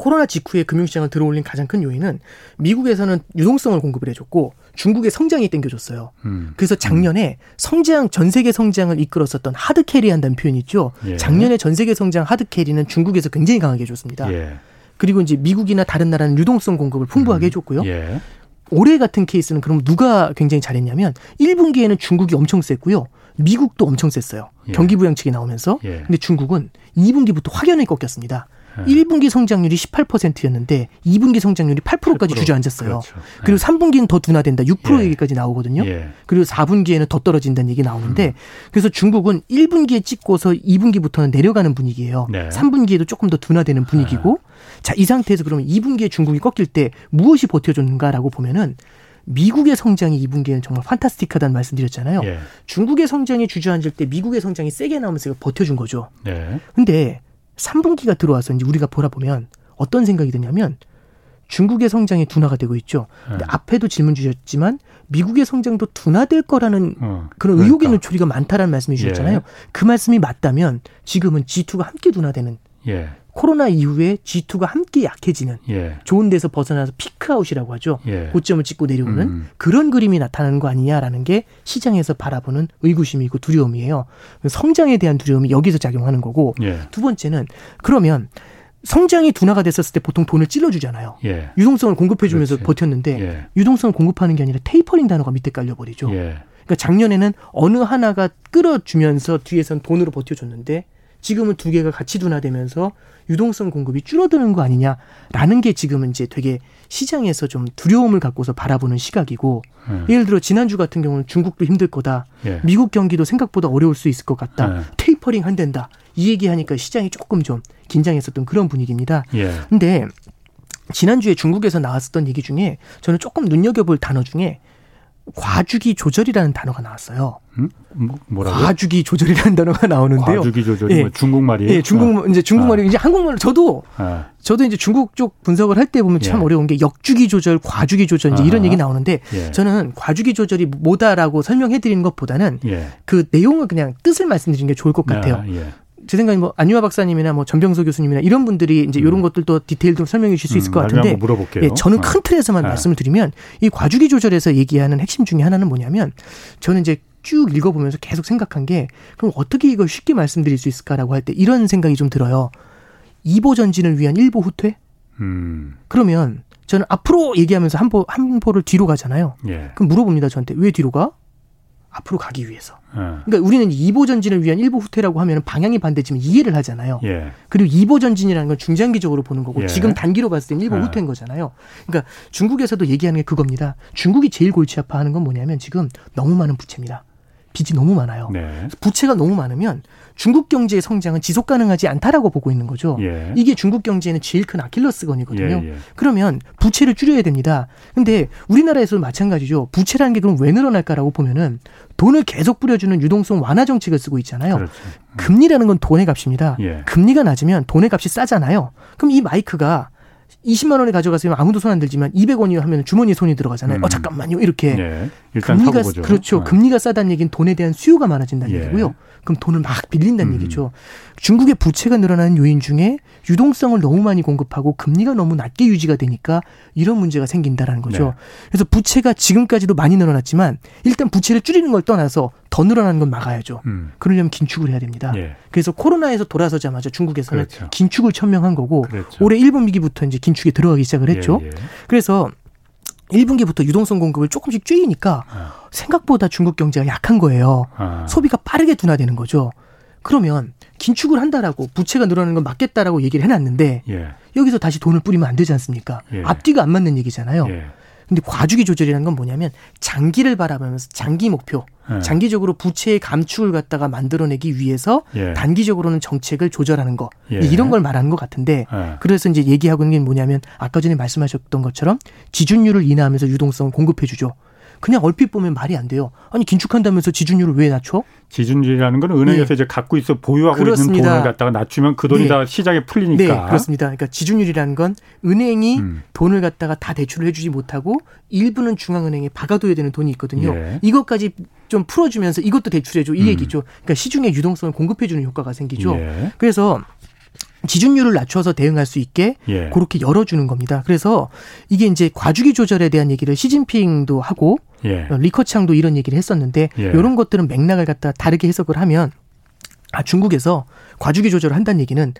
코로나 직후에 금융시장을 들어올린 가장 큰 요인은 미국에서는 유동성을 공급을 해줬고 중국의 성장이 땡겨줬어요. 음. 그래서 작년에 성장 전 세계 성장을 이끌었었던 하드 캐리한다는 표현이 있죠. 예. 작년에 전 세계 성장 하드 캐리는 중국에서 굉장히 강하게 해줬습니다. 예. 그리고 이제 미국이나 다른 나라는 유동성 공급을 풍부하게 음. 해줬고요. 예. 올해 같은 케이스는 그럼 누가 굉장히 잘했냐면 1분기에는 중국이 엄청 셌고요. 미국도 엄청 셌어요. 예. 경기 부양책이 나오면서. 예. 근데 중국은 2분기부터 확연히 꺾였습니다. 1분기 성장률이 18%였는데 2분기 성장률이 8%까지 8%. 주저앉았어요. 그렇죠. 그리고 3분기는 더 둔화된다. 6% 예. 얘기까지 나오거든요. 예. 그리고 4분기에는 더 떨어진다는 얘기 나오는데 음. 그래서 중국은 1분기에 찍고서 2분기부터는 내려가는 분위기예요. 네. 3분기에도 조금 더 둔화되는 분위기고 아. 자, 이 상태에서 그러면 2분기에 중국이 꺾일 때 무엇이 버텨줬는가라고 보면은 미국의 성장이 2분기에는 정말 판타스틱하다는 말씀드렸잖아요. 예. 중국의 성장이 주저앉을 때 미국의 성장이 세게 나오면서 버텨준 거죠. 네. 근데 3분기가 들어와서 이제 우리가 보라 보면 어떤 생각이 드냐면 중국의 성장이 둔화가 되고 있죠. 근데 네. 앞에도 질문 주셨지만 미국의 성장도 둔화될 거라는 어, 그런 그러니까. 의혹 있는 초리가 많다라는 말씀을 주셨잖아요. 예. 그 말씀이 맞다면 지금은 G2가 함께 둔화되는 예. 코로나 이후에 G2가 함께 약해지는 예. 좋은 데서 벗어나서 피크아웃이라고 하죠. 예. 고점을 찍고 내려오는 음. 그런 그림이 나타나는 거 아니냐라는 게 시장에서 바라보는 의구심이고 두려움이에요. 성장에 대한 두려움이 여기서 작용하는 거고 예. 두 번째는 그러면 성장이 둔화가 됐었을 때 보통 돈을 찔러주잖아요. 예. 유동성을 공급해주면서 그렇지. 버텼는데 예. 유동성을 공급하는 게 아니라 테이퍼링 단어가 밑에 깔려버리죠. 예. 그러니까 작년에는 어느 하나가 끌어주면서 뒤에선 돈으로 버텨줬는데 지금은 두 개가 같이 둔화되면서 유동성 공급이 줄어드는 거 아니냐라는 게 지금은 이제 되게 시장에서 좀 두려움을 갖고서 바라보는 시각이고 음. 예를 들어 지난주 같은 경우는 중국도 힘들 거다. 예. 미국 경기도 생각보다 어려울 수 있을 것 같다. 예. 테이퍼링 한된다. 이 얘기하니까 시장이 조금 좀 긴장했었던 그런 분위기입니다. 예. 근데 지난주에 중국에서 나왔었던 얘기 중에 저는 조금 눈여겨볼 단어 중에 과주기 조절이라는 단어가 나왔어요. 음? 뭐, 뭐라고? 과주기 조절이라는 단어가 나오는데요. 과주기 조절이 예. 뭐 중국말이에요? 예, 중국 아. 이제 중국말이 아. 이제 한국말로 저도 아. 저도 이제 중국 쪽 분석을 할 때 보면 참 예. 어려운 게 역주기 조절, 과주기 조절 이제 이런 얘기 나오는데 예. 저는 과주기 조절이 뭐다라고 설명해 드리는 것보다는 예. 그 내용을 그냥 뜻을 말씀드리는 게 좋을 것 같아요. 제 생각에 뭐 안유아 박사님이나 뭐 전병서 교수님이나 이런 분들이 이제 음. 이런 것들도 디테일도 설명해 주실 수 있을 음, 것 같은데 물어볼게요. 예, 저는 큰 어. 틀에서만 아. 말씀을 드리면 이 과주기 조절에서 얘기하는 핵심 중에 하나는 뭐냐면 저는 이제 쭉 읽어보면서 계속 생각한 게 그럼 어떻게 이걸 쉽게 말씀드릴 수 있을까라고 할 때 이런 생각이 좀 들어요. 이보 전진을 위한 일보 후퇴? 음. 그러면 저는 앞으로 얘기하면서 한 보, 한 보를 뒤로 가잖아요. 예. 그럼 물어봅니다, 저한테. 왜 뒤로 가? 앞으로 가기 위해서. 예. 그러니까 우리는 2보 전진을 위한 1보 후퇴라고 하면 방향이 반대지만 이해를 하잖아요. 예. 그리고 2보 전진이라는 건 중장기적으로 보는 거고 예. 지금 단기로 봤을 땐 1보 예. 후퇴인 거잖아요. 그러니까 중국에서도 얘기하는 게 그겁니다. 중국이 제일 골치 아파하는 건 뭐냐면 지금 너무 많은 부채입니다. 빚이 너무 많아요. 네. 부채가 너무 많으면 중국 경제의 성장은 지속 가능하지 않다라고 보고 있는 거죠. 예. 이게 중국 경제는 제일 큰 아킬러스건이거든요. 예, 예. 그러면 부채를 줄여야 됩니다. 근데 우리나라에서도 마찬가지죠. 부채라는 게 그럼 왜 늘어날까라고 보면은 돈을 계속 뿌려주는 유동성 완화 정책을 쓰고 있잖아요. 그렇죠. 음. 금리라는 건 돈의 값입니다. 예. 금리가 낮으면 돈의 값이 싸잖아요. 그럼 이 마이크가 20만 원에 가져가세요. 아무도 손 안 들지만 200원이 하면 주머니에 손이 들어가잖아요. 음. 어 잠깐만요. 이렇게 네. 금리가 그렇죠. 네. 금리가 싸다는 얘기는 돈에 대한 수요가 많아진다는 예. 얘기고요. 그럼 돈을 막 빌린다는 음. 얘기죠. 중국의 부채가 늘어나는 요인 중에 유동성을 너무 많이 공급하고 금리가 너무 낮게 유지가 되니까 이런 문제가 생긴다라는 거죠. 네. 그래서 부채가 지금까지도 많이 늘어났지만 일단 부채를 줄이는 걸 떠나서 더 늘어나는 건 막아야죠. 음. 그러려면 긴축을 해야 됩니다. 예. 그래서 코로나에서 돌아서자마자 중국에서는 그렇죠. 긴축을 천명한 거고 그렇죠. 올해 1분 위기부터 이제 긴축에 들어가기 시작을 했죠. 예, 예. 그래서 1분기부터 유동성 공급을 조금씩 줄이니까 아. 생각보다 중국 경제가 약한 거예요. 아. 소비가 빠르게 둔화되는 거죠. 그러면 긴축을 한다라고 부채가 늘어나는 건 맞겠다라고 얘기를 해놨는데 예. 여기서 다시 돈을 뿌리면 안 되지 않습니까? 예. 앞뒤가 안 맞는 얘기잖아요. 예. 근데 과주기 조절이라는 건 뭐냐면 장기를 바라보면서 장기 목표, 예. 장기적으로 부채의 감축을 갖다가 만들어내기 위해서 예. 단기적으로는 정책을 조절하는 거 예. 이런 걸 말하는 것 같은데 예. 그래서 이제 얘기하고 있는 게 뭐냐면 아까 전에 말씀하셨던 것처럼 지준율을 인하하면서 유동성을 공급해주죠. 그냥 얼핏 보면 말이 안 돼요. 아니 긴축한다면서 지준율을 왜 낮춰? 지준율이라는 건 은행에서 네. 이제 갖고 있어 보유하고 그렇습니다. 있는 돈을 갖다가 낮추면 그 돈이 네. 다 시장에 풀리니까. 네, 그렇습니다. 그러니까 지준율이라는 건 은행이 음. 돈을 갖다가 다 대출을 해주지 못하고 일부는 중앙은행에 박아둬야 되는 돈이 있거든요. 예. 이것까지 좀 풀어주면서 이것도 대출해줘 이 음. 얘기죠. 그러니까 시중에 유동성을 공급해주는 효과가 생기죠. 예. 그래서 지준율을 낮춰서 대응할 수 있게 예. 그렇게 열어주는 겁니다. 그래서 이게 이제 과주기 조절에 대한 얘기를 시진핑도 하고 예. 리커창도 이런 얘기를 했었는데 예. 이런 것들은 맥락을 갖다 다르게 해석을 하면 아 중국에서 과주기 조절을 한다는 얘기는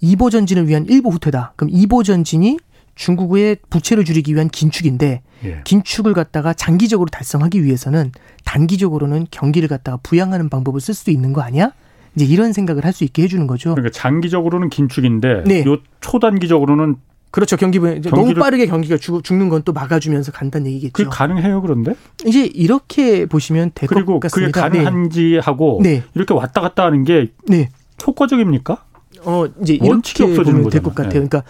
이보 전진을 위한 일보 후퇴다. 그럼 이보 전진이 중국의 부채를 줄이기 위한 긴축인데 예. 긴축을 갖다가 장기적으로 달성하기 위해서는 단기적으로는 경기를 갖다가 부양하는 방법을 쓸 수도 있는 거 아니야? 이제 이런 생각을 할 수 있게 해주는 거죠. 그러니까 장기적으로는 긴축인데 네. 요 초단기적으로는 그렇죠. 경기 너무 빠르게 경기가 죽, 는 건 또 막아주면서 간다는 얘기겠죠. 그게 가능해요, 그런데? 이제 이렇게 보시면 될 것 같습니다. 그게 가능한지 하고 네. 이렇게 왔다 갔다 하는 게 네. 효과적입니까? 어 이제 이렇게 보면 될 것 같아요. 네. 그러니까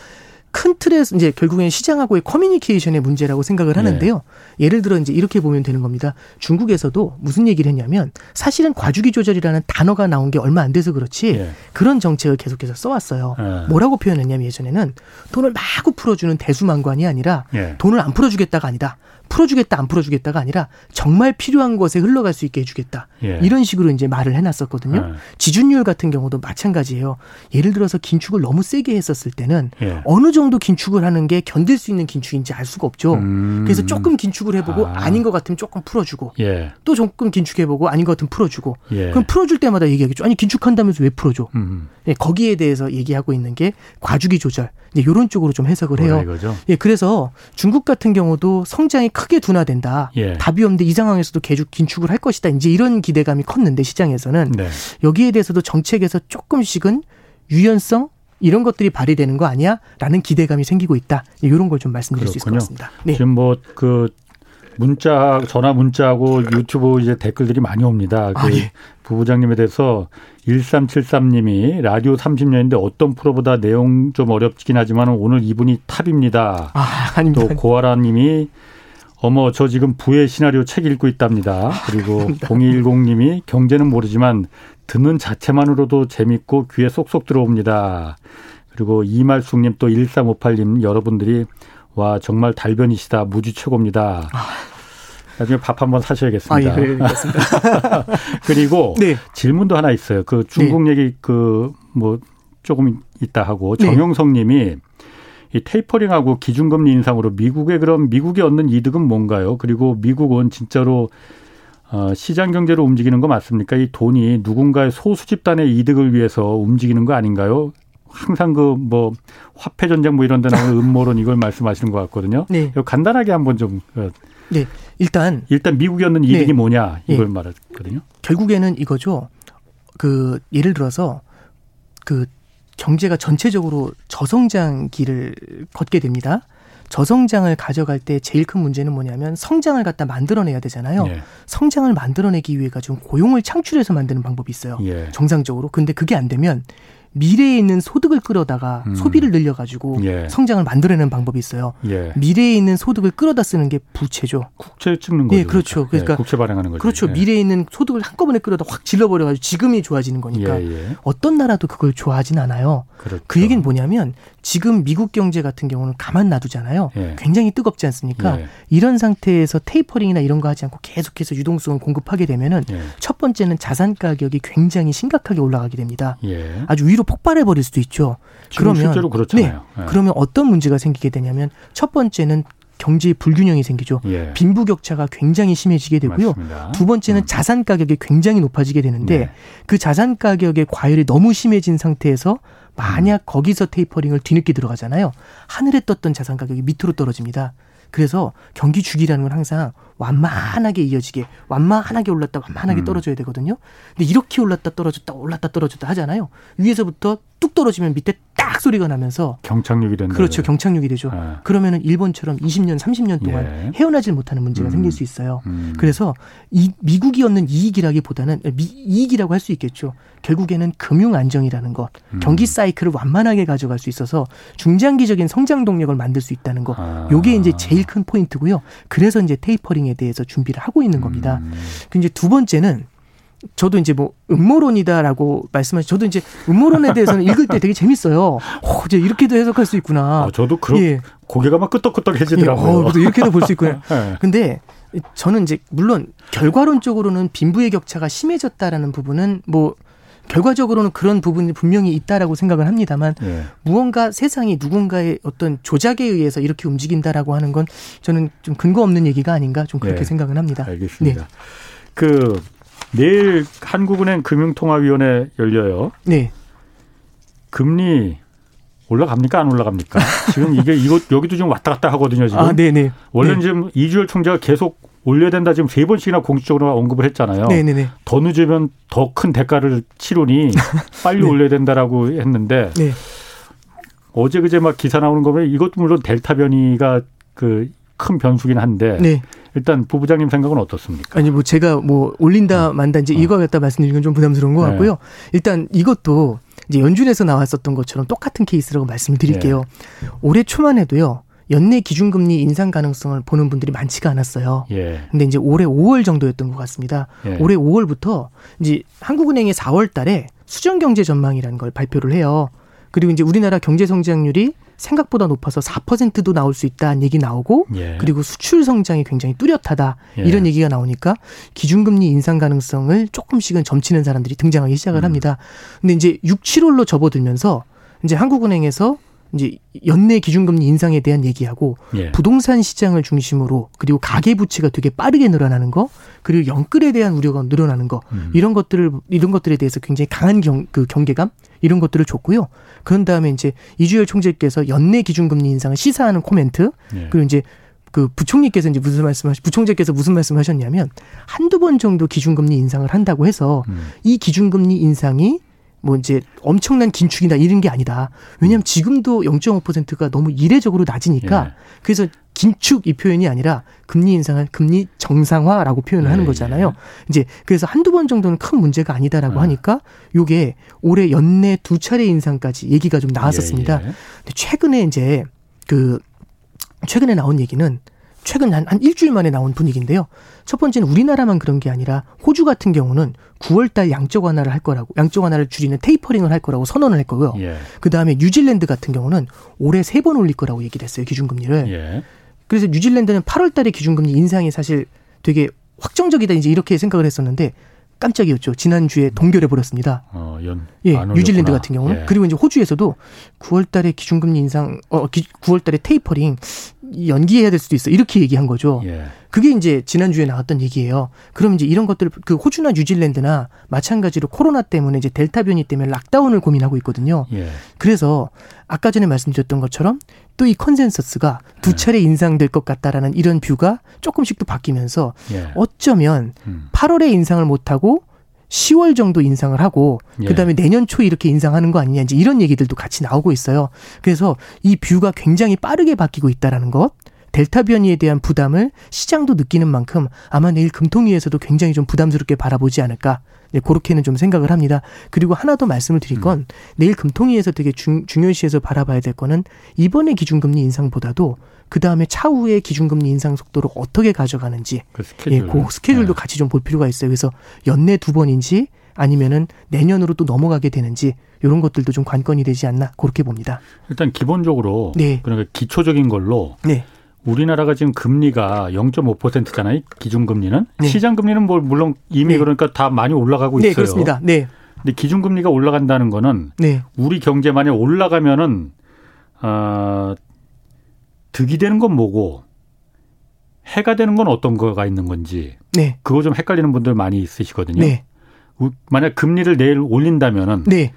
큰 틀에서 이제 결국엔 시장하고의 커뮤니케이션의 문제라고 생각을 하는데요. 네. 예를 들어 이제 이렇게 보면 되는 겁니다. 중국에서도 무슨 얘기를 했냐면 사실은 과주기 조절이라는 단어가 나온 게 얼마 안 돼서 그렇지 네. 그런 정책을 계속해서 써왔어요. 네. 뭐라고 표현했냐면 예전에는 돈을 마구 풀어주는 대수만관이 아니라 돈을 안 풀어주겠다가 아니다. 풀어주겠다 안 풀어주겠다가 아니라 정말 필요한 것에 흘러갈 수 있게 해주겠다 예. 이런 식으로 이제 말을 해놨었거든요. 예. 지준율 같은 경우도 마찬가지예요. 예를 들어서 긴축을 너무 세게 했었을 때는 예. 어느 정도 긴축을 하는 게 견딜 수 있는 긴축인지 알 수가 없죠. 음. 그래서 조금 긴축을 해보고 아. 닌것 같으면 조금 풀어주고 예. 또 조금 긴축해보고 아닌 것 같으면 풀어주고 예. 그럼 풀어줄 때마다 얘기하겠죠. 아니 긴축한다면서 왜 풀어줘? 음. 예, 거기에 대해서 얘기하고 있는 게 과주기 조절 이제 이런 쪽으로 좀 해석을 해요. 예, 그래서 중국 같은 경우도 성장이 크게 둔화된다. 예. 답이 없는데 이 상황에서도 계속 긴축을 할 것이다. 이제 이런 기대감이 컸는데 시장에서는 네. 여기에 대해서도 정책에서 조금씩은 유연성 이런 것들이 발휘되는 거 아니야? 라는 기대감이 생기고 있다. 이런 걸 좀 말씀드릴 그렇군요. 수 있을 것 같습니다. 네. 지금 뭐 그 문자 전화 문자하고 유튜브 이제 댓글들이 많이 옵니다. 그 아, 예. 부부장님에 대해서 1373님이 라디오 30년인데 어떤 프로보다 내용 좀 어렵긴 하지만 오늘 이분이 탑입니다. 아, 아닙니다. 또 고아라 님이 어머 저 지금 부의 시나리오 책 읽고 있답니다. 그리고 0210님이 경제는 모르지만 듣는 자체만으로도 재밌고 귀에 쏙쏙 들어옵니다. 그리고 이말숙님 또 1358님 여러분들이 와 정말 달변이시다 무지 최고입니다. 아. 나중에 밥 한번 사셔야겠습니다. 아, 예, 그렇습니다. 그리고 네. 질문도 하나 있어요. 그 중국 네. 얘기 그 뭐 조금 있다 하고 네. 정영석 님이 이 테이퍼링하고 기준금리 인상으로 미국의 그럼 미국이 얻는 이득은 뭔가요? 그리고 미국은 진짜로 어, 시장 경제로 움직이는 거 맞습니까? 이 돈이 누군가의 소수 집단의 이득을 위해서 움직이는 거 아닌가요? 항상 그 뭐 화폐 전쟁 뭐 이런 데 나오는 음모론 이걸 말씀하시는 것 같거든요. 네. 간단하게 한번 좀 어, 네. 일단 일단 미국이 얻는 이득이 네. 뭐냐 이걸 네. 말했거든요. 결국에는 이거죠. 그 예를 들어서 그 경제가 전체적으로 저성장 길을 걷게 됩니다. 저성장을 가져갈 때 제일 큰 문제는 뭐냐면 성장을 갖다 만들어내야 되잖아요. 예. 성장을 만들어내기 위해 가지고 고용을 창출해서 만드는 방법이 있어요. 예. 정상적으로. 근데 그게 안 되면 미래에 있는 소득을 끌어다가 음. 소비를 늘려가지고 예. 성장을 만들어내는 방법이 있어요. 예. 미래에 있는 소득을 끌어다 쓰는 게 부채죠. 국채 찍는 거죠. 예, 그렇죠. 그러니까 예, 국채 발행하는 거죠. 그렇죠. 예. 미래에 있는 소득을 한꺼번에 끌어다 확 질러버려가지고 지금이 좋아지는 거니까 예, 예. 어떤 나라도 그걸 좋아하진 않아요. 그렇죠. 그 얘기는 뭐냐면 지금 미국 경제 같은 경우는 가만 놔두잖아요. 굉장히 뜨겁지 않습니까? 이런 상태에서 테이퍼링이나 이런 거 하지 않고 계속해서 유동성을 공급하게 되면은 첫 번째는 자산 가격이 굉장히 심각하게 올라가게 됩니다. 아주 위로 폭발해 버릴 수도 있죠. 그러면 실제로 그렇잖아요. 네. 네. 그러면 어떤 문제가 생기게 되냐면 첫 번째는 경제 불균형이 생기죠. 예. 빈부격차가 굉장히 심해지게 되고요. 맞습니다. 두 번째는 음. 자산 가격이 굉장히 높아지게 되는데 네. 그 자산 가격의 과열이 너무 심해진 상태에서 만약 음. 거기서 테이퍼링을 뒤늦게 들어가잖아요. 하늘에 떴던 자산 가격이 밑으로 떨어집니다. 그래서 경기 주기라는 건 항상 완만하게 이어지게 완만하게 올랐다 완만하게 음. 떨어져야 되거든요. 근데 이렇게 올랐다 떨어졌다 올랐다 떨어졌다 하잖아요. 위에서부터 뚝 떨어지면 밑에 딱 소리가 나면서 경착륙이 된다. 그렇죠. 경착륙이 되죠. 네. 그러면은 일본처럼 20년, 30년 동안 예. 헤어나질 못하는 문제가 음. 생길 수 있어요. 음. 그래서 이 미국이 얻는 이익이라기보다는 미, 이익이라고 할 수 있겠죠. 결국에는 금융 안정이라는 것, 음. 경기 사이클을 완만하게 가져갈 수 있어서 중장기적인 성장 동력을 만들 수 있다는 거. 아. 요게 이제 제일 큰 포인트고요. 그래서 이제 테이퍼링 에 대해서 준비를 하고 있는 겁니다. 음. 그 이제 두 번째는 저도 이제 뭐 음모론이다라고 말씀하시 저도 이제 음모론에 대해서는 읽을 때 되게 재밌어요. 어, 이제 이렇게도 해석할 수 있구나. 아, 저도 그런 예. 고개가 막 끄덕끄덕해지더라고요. 예, 어, 이렇게도 볼 수 있구나. 네. 근데 저는 이제 물론 결과론적으로는 빈부의 격차가 심해졌다라는 부분은 뭐 결과적으로는 그런 부분이 분명히 있다라고 생각을 합니다만 예. 무언가 세상이 누군가의 어떤 조작에 의해서 이렇게 움직인다라고 하는 건 저는 좀 근거 없는 얘기가 아닌가 좀 그렇게 예. 생각은 합니다. 알겠습니다. 네. 그 내일 한국은행 금융통화위원회 열려요. 네. 금리 올라갑니까 안 올라갑니까? 지금 이게 이거 여기도 지금 왔다 갔다 하거든요 지금. 아, 네네. 원래 는 네. 지금 이주열 총재가 계속 올려야 된다 지금 세 번씩이나 공식적으로 언급을 했잖아요. 네네네. 더 늦으면 더 큰 대가를 치르니 빨리 네. 올려야 된다라고 했는데 네. 어제 그제 막 기사 나오는 거 보면 이것도 물론 델타 변이가 그 큰 변수긴 한데 네. 일단 부부장님 생각은 어떻습니까? 아니 뭐 제가 뭐 올린다 어. 만다 이제 어. 이거 갖다 말씀드리는 건 좀 부담스러운 것 네. 같고요. 일단 이것도 이제 연준에서 나왔었던 것처럼 똑같은 케이스라고 말씀을 드릴게요. 예. 올해 초만 해도요. 연내 기준금리 인상 가능성을 보는 분들이 많지가 않았어요. 예. 근데 이제 올해 5월 정도였던 것 같습니다. 예. 올해 5월부터 이제 한국은행이 4월 달에 수정 경제 전망이라는 걸 발표를 해요. 그리고 이제 우리나라 경제 성장률이 생각보다 높아서 4%도 나올 수 있다는 얘기 나오고 예. 그리고 수출 성장이 굉장히 뚜렷하다 예. 이런 얘기가 나오니까 기준금리 인상 가능성을 조금씩은 점치는 사람들이 등장하기 시작을 음. 합니다. 근데 이제 6, 7월로 접어들면서 이제 한국은행에서 이제 연내 기준금리 인상에 대한 얘기하고 예. 부동산 시장을 중심으로 그리고 가계 부채가 되게 빠르게 늘어나는 거 그리고 영끌에 대한 우려가 늘어나는 거 음. 이런 것들을 이런 것들에 대해서 굉장히 강한 경, 그 경계감 이런 것들을 줬고요. 그런 다음에 이제 이주열 총재께서 연내 기준금리 인상을 시사하는 코멘트 예. 그리고 이제 그 부총리께서 이제 무슨 말씀하시 부총재께서 무슨 말씀하셨냐면 한두 번 정도 기준금리 인상을 한다고 해서 음. 이 기준금리 인상이 뭐 이제 엄청난 긴축이나 이런 게 아니다. 왜냐하면 지금도 0.5%가 너무 이례적으로 낮으니까 예. 그래서 긴축 이 표현이 아니라 금리 인상을 금리 정상화라고 표현을 예. 하는 거잖아요. 이제 그래서 한두 번 정도는 큰 문제가 아니다라고 아. 하니까 요게 올해 연내 두 차례 인상까지 얘기가 좀 나왔었습니다. 예, 예. 근데 최근에 이제 그 최근에 나온 얘기는 최근 한, 한 일주일 만에 나온 분위기인데요. 첫 번째는 우리나라만 그런 게 아니라 호주 같은 경우는 9월달 양적 완화를 할 거라고 양적 완화를 줄이는 테이퍼링을 할 거라고 선언을 했고요. 예. 그 다음에 뉴질랜드 같은 경우는 올해 세 번 올릴 거라고 얘기를 했어요 기준금리를. 예. 그래서 뉴질랜드는 8월달에 기준금리 인상이 사실 되게 확정적이다 이제 이렇게 생각을 했었는데 깜짝이었죠. 지난주에 동결해 버렸습니다. 어, 연, 예, 뉴질랜드 같은 경우는. 예. 그리고 이제 호주에서도 9월 달에 기준금리 인상 어 9월 달에 테이퍼링 연기해야 될 수도 있어. 이렇게 얘기한 거죠. 예. 그게 이제 지난주에 나왔던 얘기예요. 그럼 이제 이런 것들 그 호주나 뉴질랜드나 마찬가지로 코로나 때문에 이제 델타 변이 때문에 락다운을 고민하고 있거든요. 예. 그래서 아까 전에 말씀드렸던 것처럼 또 이 consensus가 두 예. 차례 인상될 것 같다라는 이런 view가 조금씩 또 바뀌면서 예. 어쩌면 음. 8월에 인상을 못 하고 10월 정도 인상을 하고 예. 그다음에 내년 초에 이렇게 인상하는 거 아니냐 이제 이런 얘기들도 같이 나오고 있어요. 그래서 이 view가 굉장히 빠르게 바뀌고 있다라는 것. 델타 변이에 대한 부담을 시장도 느끼는 만큼 아마 내일 금통위에서도 굉장히 좀 부담스럽게 바라보지 않을까. 네, 그렇게는 좀 생각을 합니다. 그리고 하나 더 말씀을 드릴 건 음. 내일 금통위에서 되게 중, 중요시해서 바라봐야 될 거는 이번에 기준금리 인상보다도 그 다음에 차후에 기준금리 인상 속도를 어떻게 가져가는지 그 스케줄. 예, 그 스케줄도 네. 같이 좀 볼 필요가 있어요. 그래서 연내 두 번인지 아니면은 내년으로 또 넘어가게 되는지 이런 것들도 좀 관건이 되지 않나 그렇게 봅니다. 일단 기본적으로 네. 그러니까 기초적인 걸로 네. 우리나라가 지금 금리가 0.5%잖아요. 기준금리는 네. 시장금리는 뭐 물론 이미 네. 그러니까 다 많이 올라가고 네, 있어요. 네, 그렇습니다. 네. 근데 기준금리가 올라간다는 거는 네. 우리 경제 만약 올라가면은 어 득이 되는 건 뭐고 해가 되는 건 어떤 거가 있는 건지 네. 그거 좀 헷갈리는 분들 많이 있으시거든요. 네. 만약 금리를 내일 올린다면은 네.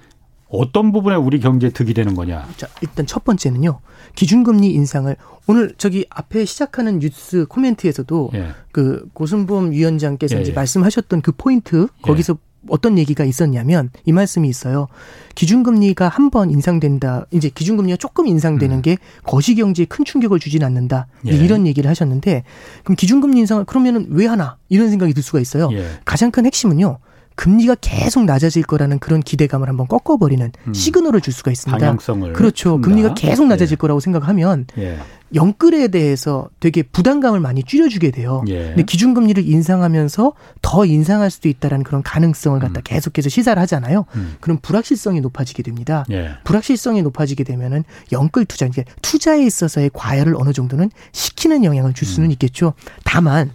어떤 부분에 우리 경제에 득이 되는 거냐? 자, 일단 첫 번째는요. 기준금리 인상을 오늘 저기 앞에 시작하는 뉴스 코멘트에서도 예. 그 고승범 위원장께서 예, 이제 예. 말씀하셨던 그 포인트 거기서 예. 어떤 얘기가 있었냐면 이 말씀이 있어요. 기준금리가 한 번 인상된다. 이제 기준금리가 조금 인상되는 음. 게 거시경제에 큰 충격을 주진 않는다. 예. 이런 얘기를 하셨는데 그럼 기준금리 인상을 그러면은 왜 하나 이런 생각이 들 수가 있어요. 예. 가장 큰 핵심은요. 금리가 계속 낮아질 거라는 그런 기대감을 한번 꺾어버리는 음. 시그널을 줄 수가 있습니다. 방향성을 그렇죠. 준다. 금리가 계속 낮아질 예. 거라고 생각하면 예. 영끌에 대해서 되게 부담감을 많이 줄여주게 돼요. 예. 근데 기준금리를 인상하면서 더 인상할 수도 있다라는 그런 가능성을 갖다 음. 계속해서 시사를 하잖아요. 음. 그럼 불확실성이 높아지게 됩니다. 예. 불확실성이 높아지게 되면은 영끌 투자, 이게 투자에 있어서의 과열을 어느 정도는 시키는 영향을 줄 수는 음. 있겠죠. 다만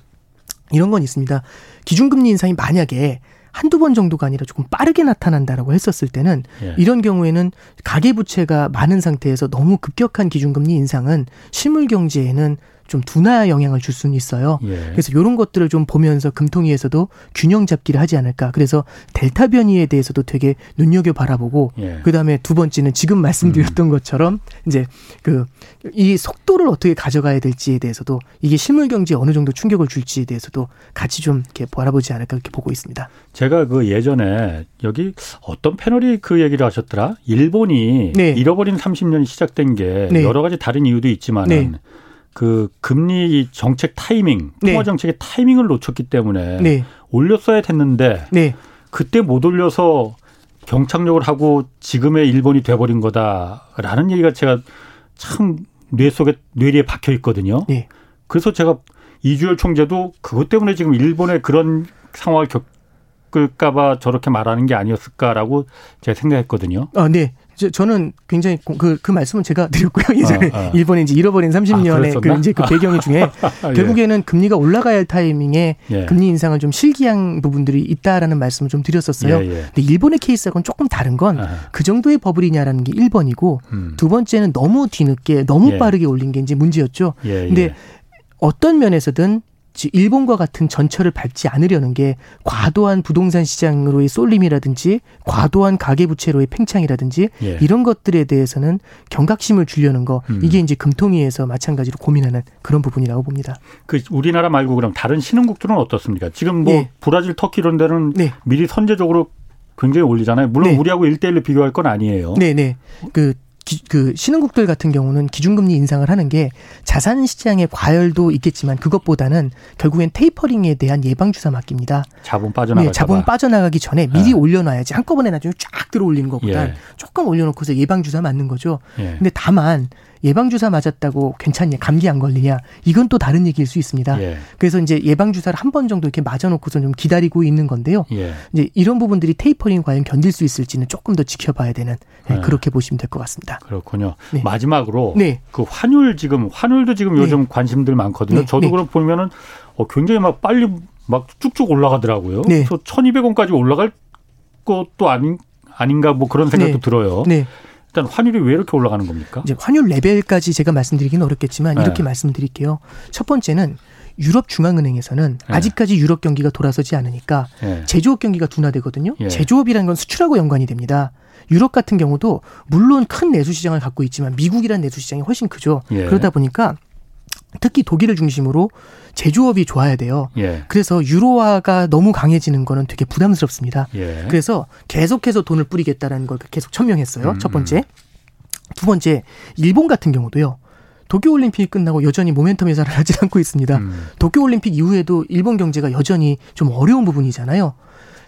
이런 건 있습니다. 기준금리 인상이 만약에 한두 번 정도가 아니라 조금 빠르게 나타난다라고 했었을 때는 예. 이런 경우에는 가계 부채가 많은 상태에서 너무 급격한 기준금리 인상은 실물 경제에는 좀 둔화 영향을 줄 수는 있어요. 예. 그래서 이런 것들을 좀 보면서 금통위에서도 균형 잡기를 하지 않을까. 그래서 델타 변이에 대해서도 되게 눈여겨 바라보고 예. 그다음에 두 번째는 지금 말씀드렸던 음. 것처럼 이제 그 이 속도를 어떻게 가져가야 될지에 대해서도 이게 실물 경제에 어느 정도 충격을 줄지에 대해서도 같이 좀 이렇게 바라보지 않을까 이렇게 보고 있습니다. 제가 그 예전에 여기 어떤 패널이 그 얘기를 하셨더라. 일본이 네. 잃어버린 30년이 시작된 게 네. 여러 가지 다른 이유도 있지만은 네. 그 금리 정책 타이밍, 네. 통화 정책의 타이밍을 놓쳤기 때문에 네. 올렸어야 됐는데 네. 그때 못 올려서 경착륙을 하고 지금의 일본이 돼버린 거다라는 얘기가 제가 참 뇌 속에 뇌리에 박혀 있거든요. 네. 그래서 제가 이주열 총재도 그것 때문에 지금 일본의 그런 상황을 겪을까봐 저렇게 말하는 게 아니었을까라고 제가 생각했거든요. 아, 네. 저는 굉장히 그, 그 말씀은 제가 드렸고요. 예전에 아, 아. 일본에 이제 잃어버린 30년의 아, 그 이제 그 배경 중에 아, 예. 결국에는 금리가 올라가야 할 타이밍에 예. 금리 인상을 좀 실기한 부분들이 있다라는 말씀을 좀 드렸었어요. 예, 예. 근데 일본의 케이스하고는 조금 다른 건 그 정도의 버블이냐라는 게 1번이고 음. 두 번째는 너무 뒤늦게 너무 예. 빠르게 올린 게 이제 문제였죠. 예, 근데 어떤 면에서든 일본과 같은 전철을 밟지 않으려는 게 과도한 부동산 시장으로의 쏠림이라든지 과도한 가계부채로의 팽창이라든지 예. 이런 것들에 대해서는 경각심을 주려는 거 음. 이게 이제 금통위에서 마찬가지로 고민하는 그런 부분이라고 봅니다. 그 우리나라 말고 그럼 다른 신흥국들은 어떻습니까? 지금 뭐 네. 브라질, 터키 이런 데는 네. 미리 선제적으로 굉장히 올리잖아요. 물론 네. 우리하고 일대일로 비교할 건 아니에요. 네, 네. 그 기, 그 신흥국들 같은 경우는 기준금리 인상을 하는 게 자산 시장의 과열도 있겠지만 그것보다는 결국엔 테이퍼링에 대한 예방 주사 맞기입니다. 자본 빠져나가 네, 자본 빠져나가기 전에 미리 네. 올려놔야지 한꺼번에 나중에 쫙 들어 올리는 것보다 예. 조금 올려놓고서 예방 주사 맞는 거죠. 예. 근데 다만 예방주사 맞았다고 괜찮냐, 감기 안 걸리냐, 이건 또 다른 얘기일 수 있습니다. 예. 그래서 이제 예방주사를 한 번 정도 이렇게 맞아놓고서 좀 기다리고 있는 건데요. 예. 이제 이런 부분들이 테이퍼링 과연 견딜 수 있을지는 조금 더 지켜봐야 되는 네, 네. 그렇게 보시면 될 것 같습니다. 그렇군요. 네. 마지막으로 네. 그 환율 지금 환율도 지금 요즘 네. 관심들 많거든요. 네. 저도 그럼 보면은 어, 굉장히 막 빨리 막 쭉쭉 올라가더라고요. 그래서 1,200원까지 올라갈 것도 아닌 아닌가 뭐 그런 생각도 들어요. 일단 환율이 왜 이렇게 올라가는 겁니까? 이제 환율 레벨까지 제가 말씀드리기는 어렵겠지만 네. 이렇게 말씀드릴게요. 첫 번째는 유럽 중앙은행에서는 네. 아직까지 유럽 경기가 돌아서지 않으니까 네. 제조업 경기가 둔화되거든요. 예. 제조업이라는 건 수출하고 연관이 됩니다. 유럽 같은 경우도 물론 큰 내수 시장을 갖고 있지만 미국이라는 내수 시장이 훨씬 크죠. 예. 그러다 보니까 특히 독일을 중심으로 제조업이 좋아야 돼요. 예. 그래서 유로화가 너무 강해지는 거는 되게 부담스럽습니다. 예. 그래서 계속해서 돈을 뿌리겠다라는 걸 계속 천명했어요. 음. 첫 번째. 두 번째, 일본 같은 경우도요. 도쿄올림픽이 끝나고 여전히 모멘텀 회사를 하지 않고 있습니다. 음. 도쿄올림픽 이후에도 일본 경제가 여전히 좀 어려운 부분이잖아요.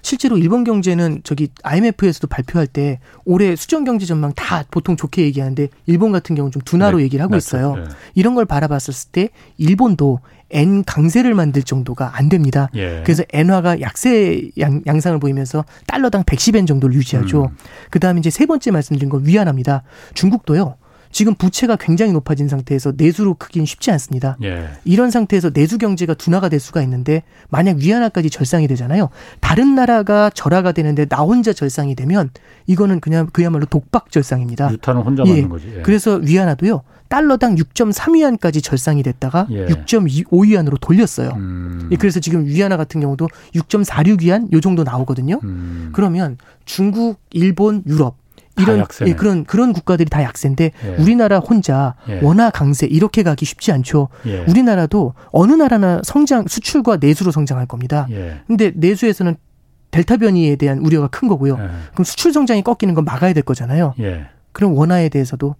실제로 일본 경제는 저기 IMF에서도 발표할 때 올해 수정 경제 전망 다 보통 좋게 얘기하는데 일본 같은 경우는 좀 둔화로 네, 얘기를 하고 있어요. 네. 이런 걸 바라봤을 때 일본도 엔 강세를 만들 정도가 안 됩니다. 예. 그래서 엔화가 약세 양, 양상을 보이면서 달러당 110엔 정도를 유지하죠. 음. 그다음에 이제 세 번째 말씀드린 건 위안화입니다. 중국도요. 지금 부채가 굉장히 높아진 상태에서 내수로 크긴 쉽지 않습니다. 예. 이런 상태에서 내수 경제가 둔화가 될 수가 있는데 만약 위안화까지 절상이 되잖아요. 다른 나라가 절하가 되는데 나 혼자 절상이 되면 이거는 그냥 그야말로 독박 절상입니다. 유탄은 혼자 예. 맞는 거지. 예. 그래서 위안화도요. 달러당 6.3위안까지 절상이 됐다가 예. 6.5위안으로 돌렸어요. 음. 예, 그래서 지금 위안화 같은 경우도 6.46위안 요 정도 나오거든요. 음. 그러면 중국, 일본, 유럽 이런 예, 그런 그런 국가들이 다 약세인데 예. 우리나라 혼자 예. 원화 강세 이렇게 가기 쉽지 않죠. 예. 우리나라도 어느 나라나 성장 수출과 내수로 성장할 겁니다. 예. 근데 내수에서는 델타 변이에 대한 우려가 큰 거고요. 예. 그럼 수출 성장이 꺾이는 건 막아야 될 거잖아요. 그럼 원화에 대해서도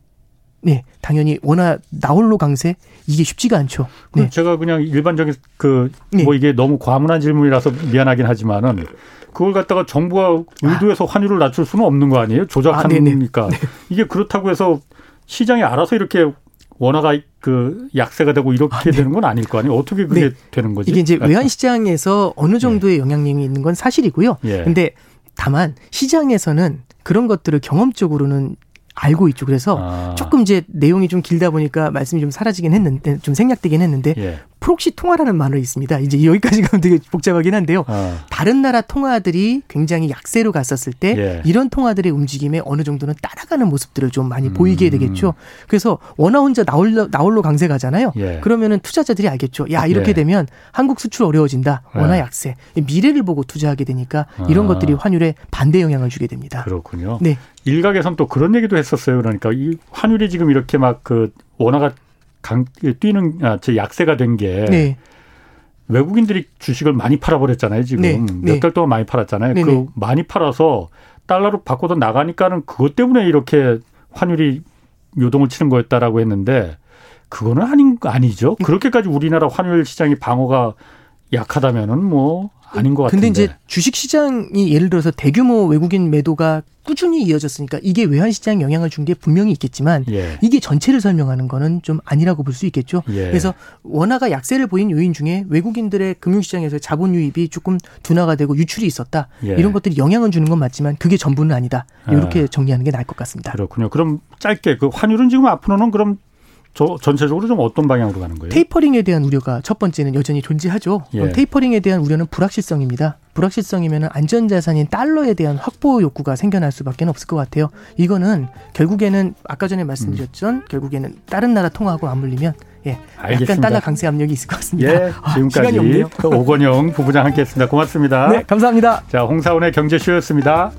네, 당연히 원화 나홀로 강세 이게 쉽지가 않죠. 네. 제가 그냥 일반적인 그뭐 네. 이게 너무 과문한 질문이라서 미안하긴 하지만은 그걸 갖다가 정부가 의도해서 아. 환율을 낮출 수는 없는 거 아니에요? 조작하니까. 아, 네. 이게 그렇다고 해서 시장이 알아서 이렇게 원화가 그 약세가 되고 이렇게 아, 네. 되는 건 아닐 거 아니에요? 어떻게 그게 네. 되는 거지? 이게 이제 외환 시장에서 어느 정도의 네. 영향력이 있는 건 사실이고요. 예. 근데 다만 시장에서는 그런 것들을 경험적으로는 알고 있죠. 그래서 아. 조금 이제 내용이 좀 길다 보니까 말씀이 좀 사라지긴 했는데 좀 생략되긴 했는데 예. proxy 통화라는 말이 있습니다. 이제 여기까지 가면 되게 복잡하긴 한데요. 아. 다른 나라 통화들이 굉장히 약세로 갔었을 때 예. 이런 통화들의 움직임에 어느 정도는 따라가는 모습들을 좀 많이 음. 보이게 되겠죠. 그래서 원화 혼자 나홀로 나홀로 강세 가잖아요. 예. 그러면은 투자자들이 알겠죠. 야 이렇게 예. 되면 한국 수출 어려워진다. 원화 예. 약세. 미래를 보고 투자하게 되니까 이런 아. 것들이 환율에 반대 영향을 주게 됩니다. 그렇군요. 네. 일각에선 또 그런 얘기도 했었어요. 그러니까 이 환율이 지금 이렇게 막 그 원화가 강 뛰는 아, 저 약세가 된게 네. 외국인들이 주식을 많이 팔아버렸잖아요. 지금 네. 몇달 네. 동안 많이 팔았잖아요. 네. 그 네. 많이 팔아서 달러로 바꿔서 나가니까는 그것 때문에 이렇게 환율이 요동을 치는 거였다라고 했는데 그거는 아닌 아니죠. 그렇게까지 우리나라 환율 시장이 방어가 약하다면은 뭐 아닌 것 같은데. 근데 이제 주식 시장이 예를 들어서 대규모 외국인 매도가 꾸준히 이어졌으니까 이게 외환 시장 영향을 준 게 분명히 있겠지만 예. 이게 전체를 설명하는 거는 좀 아니라고 볼 수 있겠죠. 예. 그래서 원화가 약세를 보인 요인 중에 외국인들의 금융 시장에서 자본 유입이 조금 둔화가 되고 유출이 있었다. 예. 이런 것들이 영향을 주는 건 맞지만 그게 전부는 아니다. 이렇게 아. 정리하는 게 나을 것 같습니다. 그렇군요. 그럼 짧게 그 환율은 지금 앞으로는 그럼 저 전체적으로 좀 어떤 방향으로 가는 거예요? 테이퍼링에 대한 우려가 첫 번째는 여전히 존재하죠. 예. 테이퍼링에 대한 우려는 불확실성입니다. 불확실성이면 안전자산인 달러에 대한 확보 욕구가 생겨날 수밖에 없을 것 같아요. 이거는 결국에는 아까 전에 말씀드렸죠. 음. 결국에는 다른 나라 통화하고 맞물리면 예, 알겠습니다. 약간 달러 강세 압력이 있을 것 같습니다. 예, 아, 지금까지 아, 오건영 부부장 함께했습니다. 고맙습니다. 네, 감사합니다. 자, 홍사원의 경제쇼였습니다.